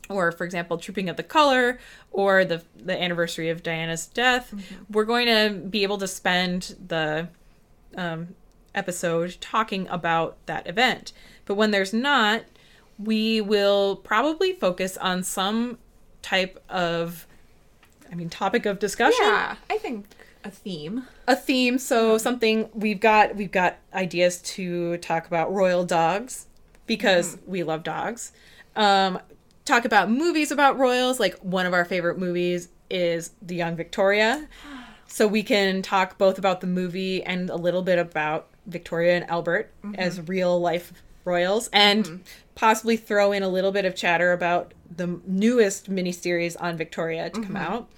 or for example trooping of the color or the the anniversary of Diana's death, we're going to be able to spend the um, episode talking about that event. But when there's not, we will probably focus on some type of, I mean, topic of discussion, Yeah, I think a theme. a theme. So something we've got we've got ideas to talk about royal dogs because we love dogs. Um, talk about movies about royals. Like one of our favorite movies is The Young Victoria. *gasps* So we can talk both about the movie and a little bit about Victoria and Albert as real life royals, and mm-hmm. possibly throw in a little bit of chatter about the newest miniseries on Victoria to come mm-hmm. out.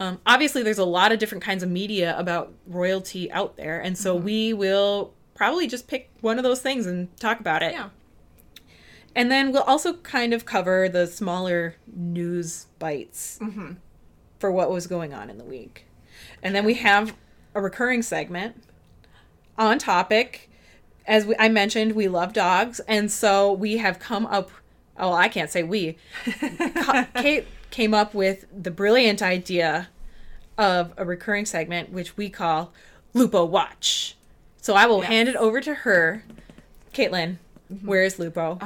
Um, obviously, there's a lot of different kinds of media about royalty out there, and so mm-hmm. we will probably just pick one of those things and talk about it. Yeah. And then we'll also kind of cover the smaller news bites for what was going on in the week. And then we have a recurring segment on topic. As we, I mentioned, we love dogs, and so we have come up. Oh, I can't say we. *laughs* Kate came up with the brilliant idea of a recurring segment, which we call Lupo Watch. So I will Yes. hand it over to her. Caitlin, where is Lupo?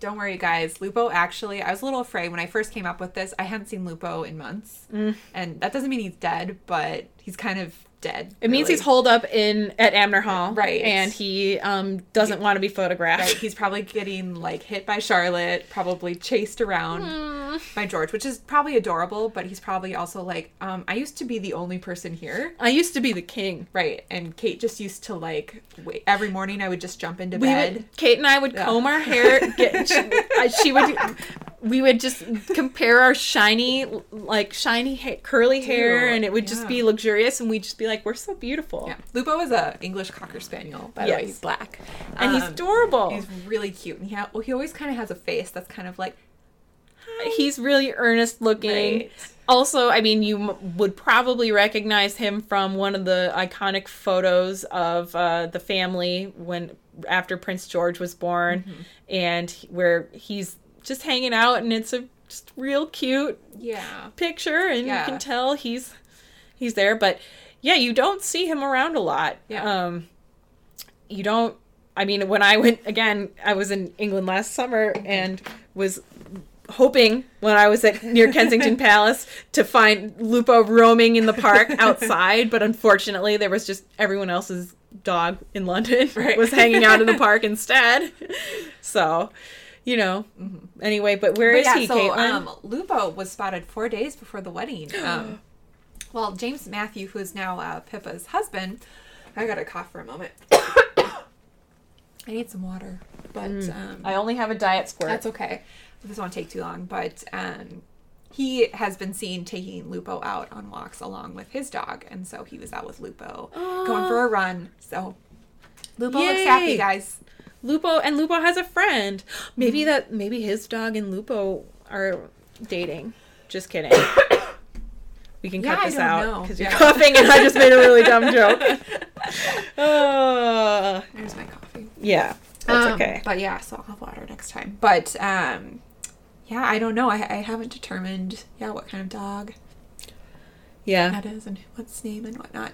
Don't worry, guys. Lupo actually, I was a little afraid when I first came up with this. I hadn't seen Lupo in months. Mm. And that doesn't mean he's dead, but he's kind of dead. it means really. he's holed up in at Anmer Hall, Right. And he um, doesn't want to be photographed. Right, he's probably getting like hit by Charlotte, probably chased around Hmm. by George, which is probably adorable, but he's probably also like, um, I used to be the only person here. I used to be the king. Right, and Kate just used to like wait every morning. I would just jump into We bed. would, Kate and I would Yeah. comb our hair. Get, *laughs* she, I- she would. We would just compare our shiny, like shiny ha- curly hair, and it would just be luxurious, and we'd just be like, "We're so beautiful." Yeah, Lupo is a English Cocker Spaniel. By the way, Yes. he's black, and he's Um, adorable. He's really cute, and he ha- well, he always kind of has a face that's kind of like He's really earnest looking. Right. Also, I mean, you m- would probably recognize him from one of the iconic photos of uh, the family when after Prince George was born, Mm-hmm. and where he's just hanging out, and it's a just real cute yeah, picture, and Yeah. you can tell he's he's there. But yeah, you don't see him around a lot. Yeah. Um, you don't. I mean, when I went again, I was in England last summer and was hoping when I was at near Kensington *laughs* Palace to find Lupo roaming in the park *laughs* outside, but unfortunately, there was just everyone else's dog in London *laughs* Right. was hanging out in the park instead. So, you know. Anyway, but where Mm-hmm. But is yeah, he, so Caitlin? um, Lupo was spotted four days before the wedding. Um, *gasps* well, James Matthew, who is now uh, Pippa's husband, I got a cough for a moment. *coughs* I need some water, but um, Mm. I only have a diet squirt. That's okay. This won't take too long, but um, he has been seen taking Lupo out on walks along with his dog, and so he was out with Lupo going for a run. So Lupo looks happy, guys. Lupo and Lupo has a friend. Maybe that maybe his dog and Lupo are dating. Just kidding. *coughs* We can Yeah, cut this out because you're Yeah. coughing and I just made a really dumb joke. Uh, *laughs* There's my coffee. yeah, that's Um, okay. But yeah, so I'll have water next time. But um, yeah, I don't know. I, I haven't determined yeah what kind of dog Yeah. that is and what's name and whatnot.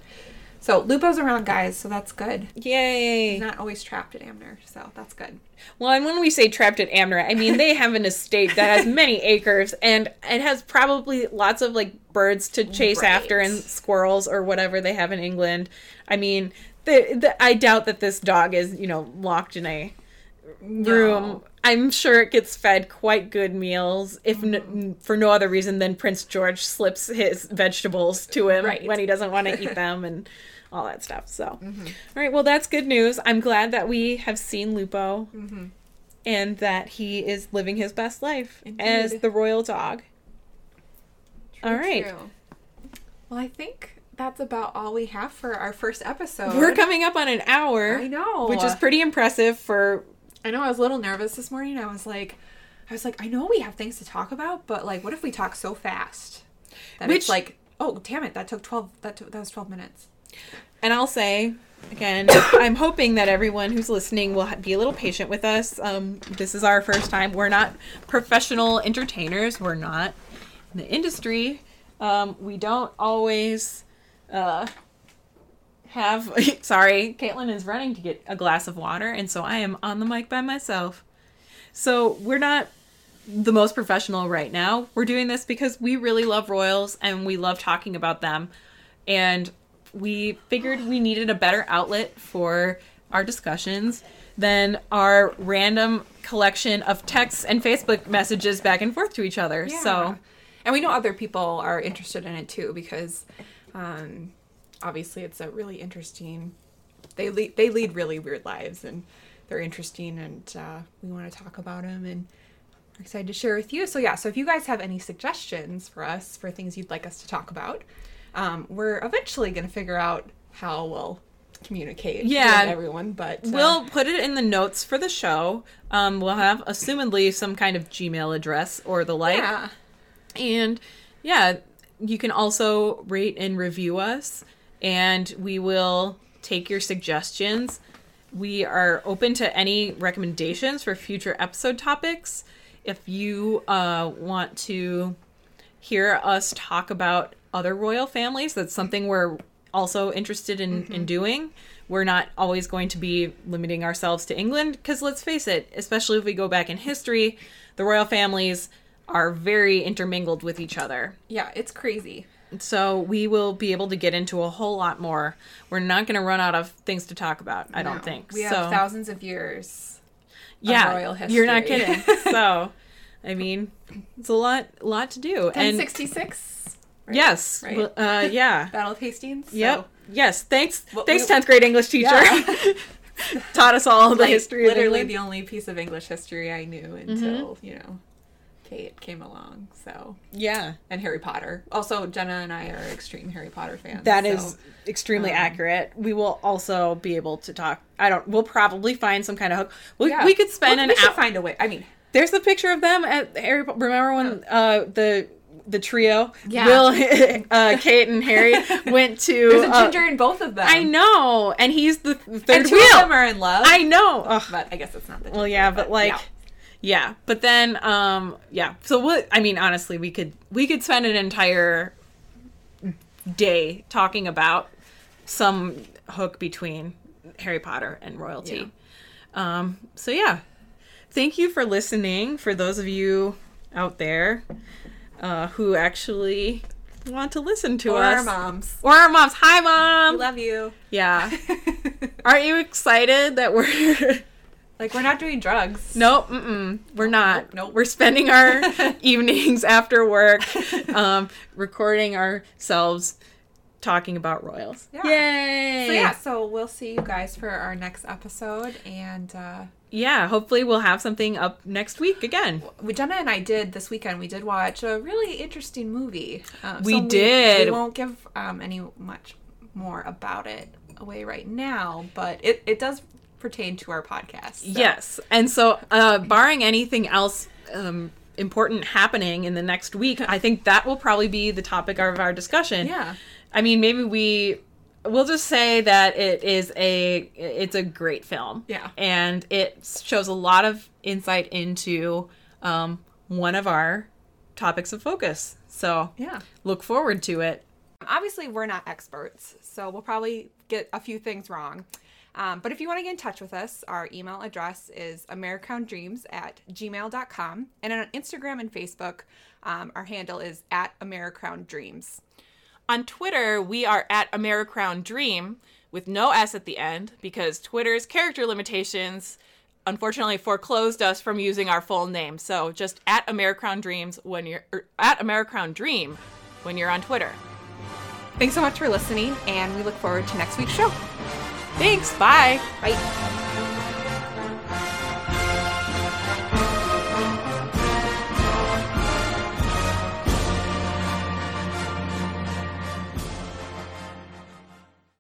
So Lupo's around, guys. So that's good. Yay. He's not always trapped at Anmer, so that's good. Well, and when we say trapped at Anmer, I mean they have an estate that has many *laughs* acres and it has probably lots of like birds to chase Right. after and squirrels or whatever they have in England. I mean, the, the I doubt that this dog is you know locked in a room. No. I'm sure it gets fed quite good meals, if mm-hmm. n- for no other reason than Prince George slips his vegetables to him Right. when he doesn't want to eat *laughs* them and all that stuff. So, mm-hmm. all right, well, that's good news. I'm glad that we have seen Lupo mm-hmm. and that he is living his best life as the royal dog. all right. True. Well, I think that's about all we have for our first episode. We're coming up on an hour. I know. Which is pretty impressive for I know I was a little nervous this morning. I was like, I was like, I know we have things to talk about, but like, what if we talk so fast that Which- it's like, oh damn it, that took twelve. That took, that was twelve minutes. And I'll say again, I'm hoping that everyone who's listening will be a little patient with us. Um, this is our first time. We're not professional entertainers. We're not in the industry. Um, we don't always uh, have. *laughs* sorry, Caitlin is running to get a glass of water, and so I am on the mic by myself. So we're not the most professional right now. We're doing this because we really love royals and we love talking about them. And we figured we needed a better outlet for our discussions than our random collection of texts and Facebook messages back and forth to each other. So, and we know other people are interested in it too because, um, obviously it's a really interesting. They lead they lead really weird lives and they're interesting and uh, we want to talk about them and we're excited to share with you. So yeah, so if you guys have any suggestions for us for things you'd like us to talk about, um, we're eventually going to figure out how we'll communicate Yeah. with everyone. But uh, we'll put it in the notes for the show. Um, we'll have, assumedly, some kind of Gmail address or the like. yeah. And yeah, you can also rate and review us, and we will take your suggestions. We are open to any recommendations for future episode topics. If you uh, want to hear us talk about other royal families, that's something we're also interested in, in doing. We're not always going to be limiting ourselves to England because let's face it, especially if we go back in history, the royal families are very intermingled with each other. Yeah, it's crazy. So we will be able to get into a whole lot more. We're not going to run out of things to talk about, I don't think. We so, have thousands of years. yeah, royal you're not kidding. *laughs* so, I mean, it's a lot, lot to do. And 1066. right? yes, Right. uh, yeah, *laughs* Battle of Hastings. yep, yes. Thanks, Well, thanks, we- tenth grade English teacher. Yeah. *laughs* Taught us all the like, history. literally the only piece of English history I knew until, you know, Kate came along. So, yeah, and Harry Potter. Also, Jenna and I are extreme Harry Potter fans. that so- is extremely um, accurate. We will also be able to talk. I don't. We'll probably find some kind of hook. We, Yeah. we could spend we, an we hour. find a way. I mean, There's a picture of them at Harry. Remember when uh, the the trio, Yeah. Will, *laughs* uh, Kate, and Harry *laughs* went to. there's a uh, ginger in both of them. I know, and he's the th- And third two wheel. of them are in love. I know. Ugh. but I guess it's not the. well, ginger, yeah, but like, yeah. Yeah. But then, um, yeah. So what? I mean, honestly, we could we could spend an entire day talking about some hook between Harry Potter and royalty. Um, so yeah, thank you for listening. For those of you out there uh, who actually want to listen to or us, our moms. or our moms. Hi, mom. We love you. yeah. *laughs* Aren't you excited that we're? Like we're not doing drugs. Nope, mm-mm, we're not. nope. We're spending our *laughs* evenings after work *laughs* um, recording ourselves talking about royals. Yeah. Yay! So yeah, so we'll see you guys for our next episode, and uh, Yeah, hopefully we'll have something up next week again. we, Jenna and I did this weekend. We did watch a really interesting movie. Um, We did. We, won't give um, any much more about it away right now, but it it does pertain to our podcast. so- Yes. And so, uh, barring anything else um, important happening in the next week, I think that will probably be the topic of our discussion. Yeah. I mean, maybe we we'll just say that it is a it's a great film. Yeah. And it shows a lot of insight into um, one of our topics of focus. So Yeah. look forward to it. Obviously, we're not experts, so we'll probably get a few things wrong. Um, but if you want to get in touch with us, our email address is americrowndreams at gmail.com. And on Instagram and Facebook, um, our handle is at americrowndreams. On Twitter, we are at AmeriCrownDream with no S at the end because Twitter's character limitations unfortunately foreclosed us from using our full name. So just at AmeriCrown Dreams when you're er, at AmeriCrown Dream when you're on Twitter. Thanks so much for listening, and we look forward to next week's show. Thanks. Bye. Bye.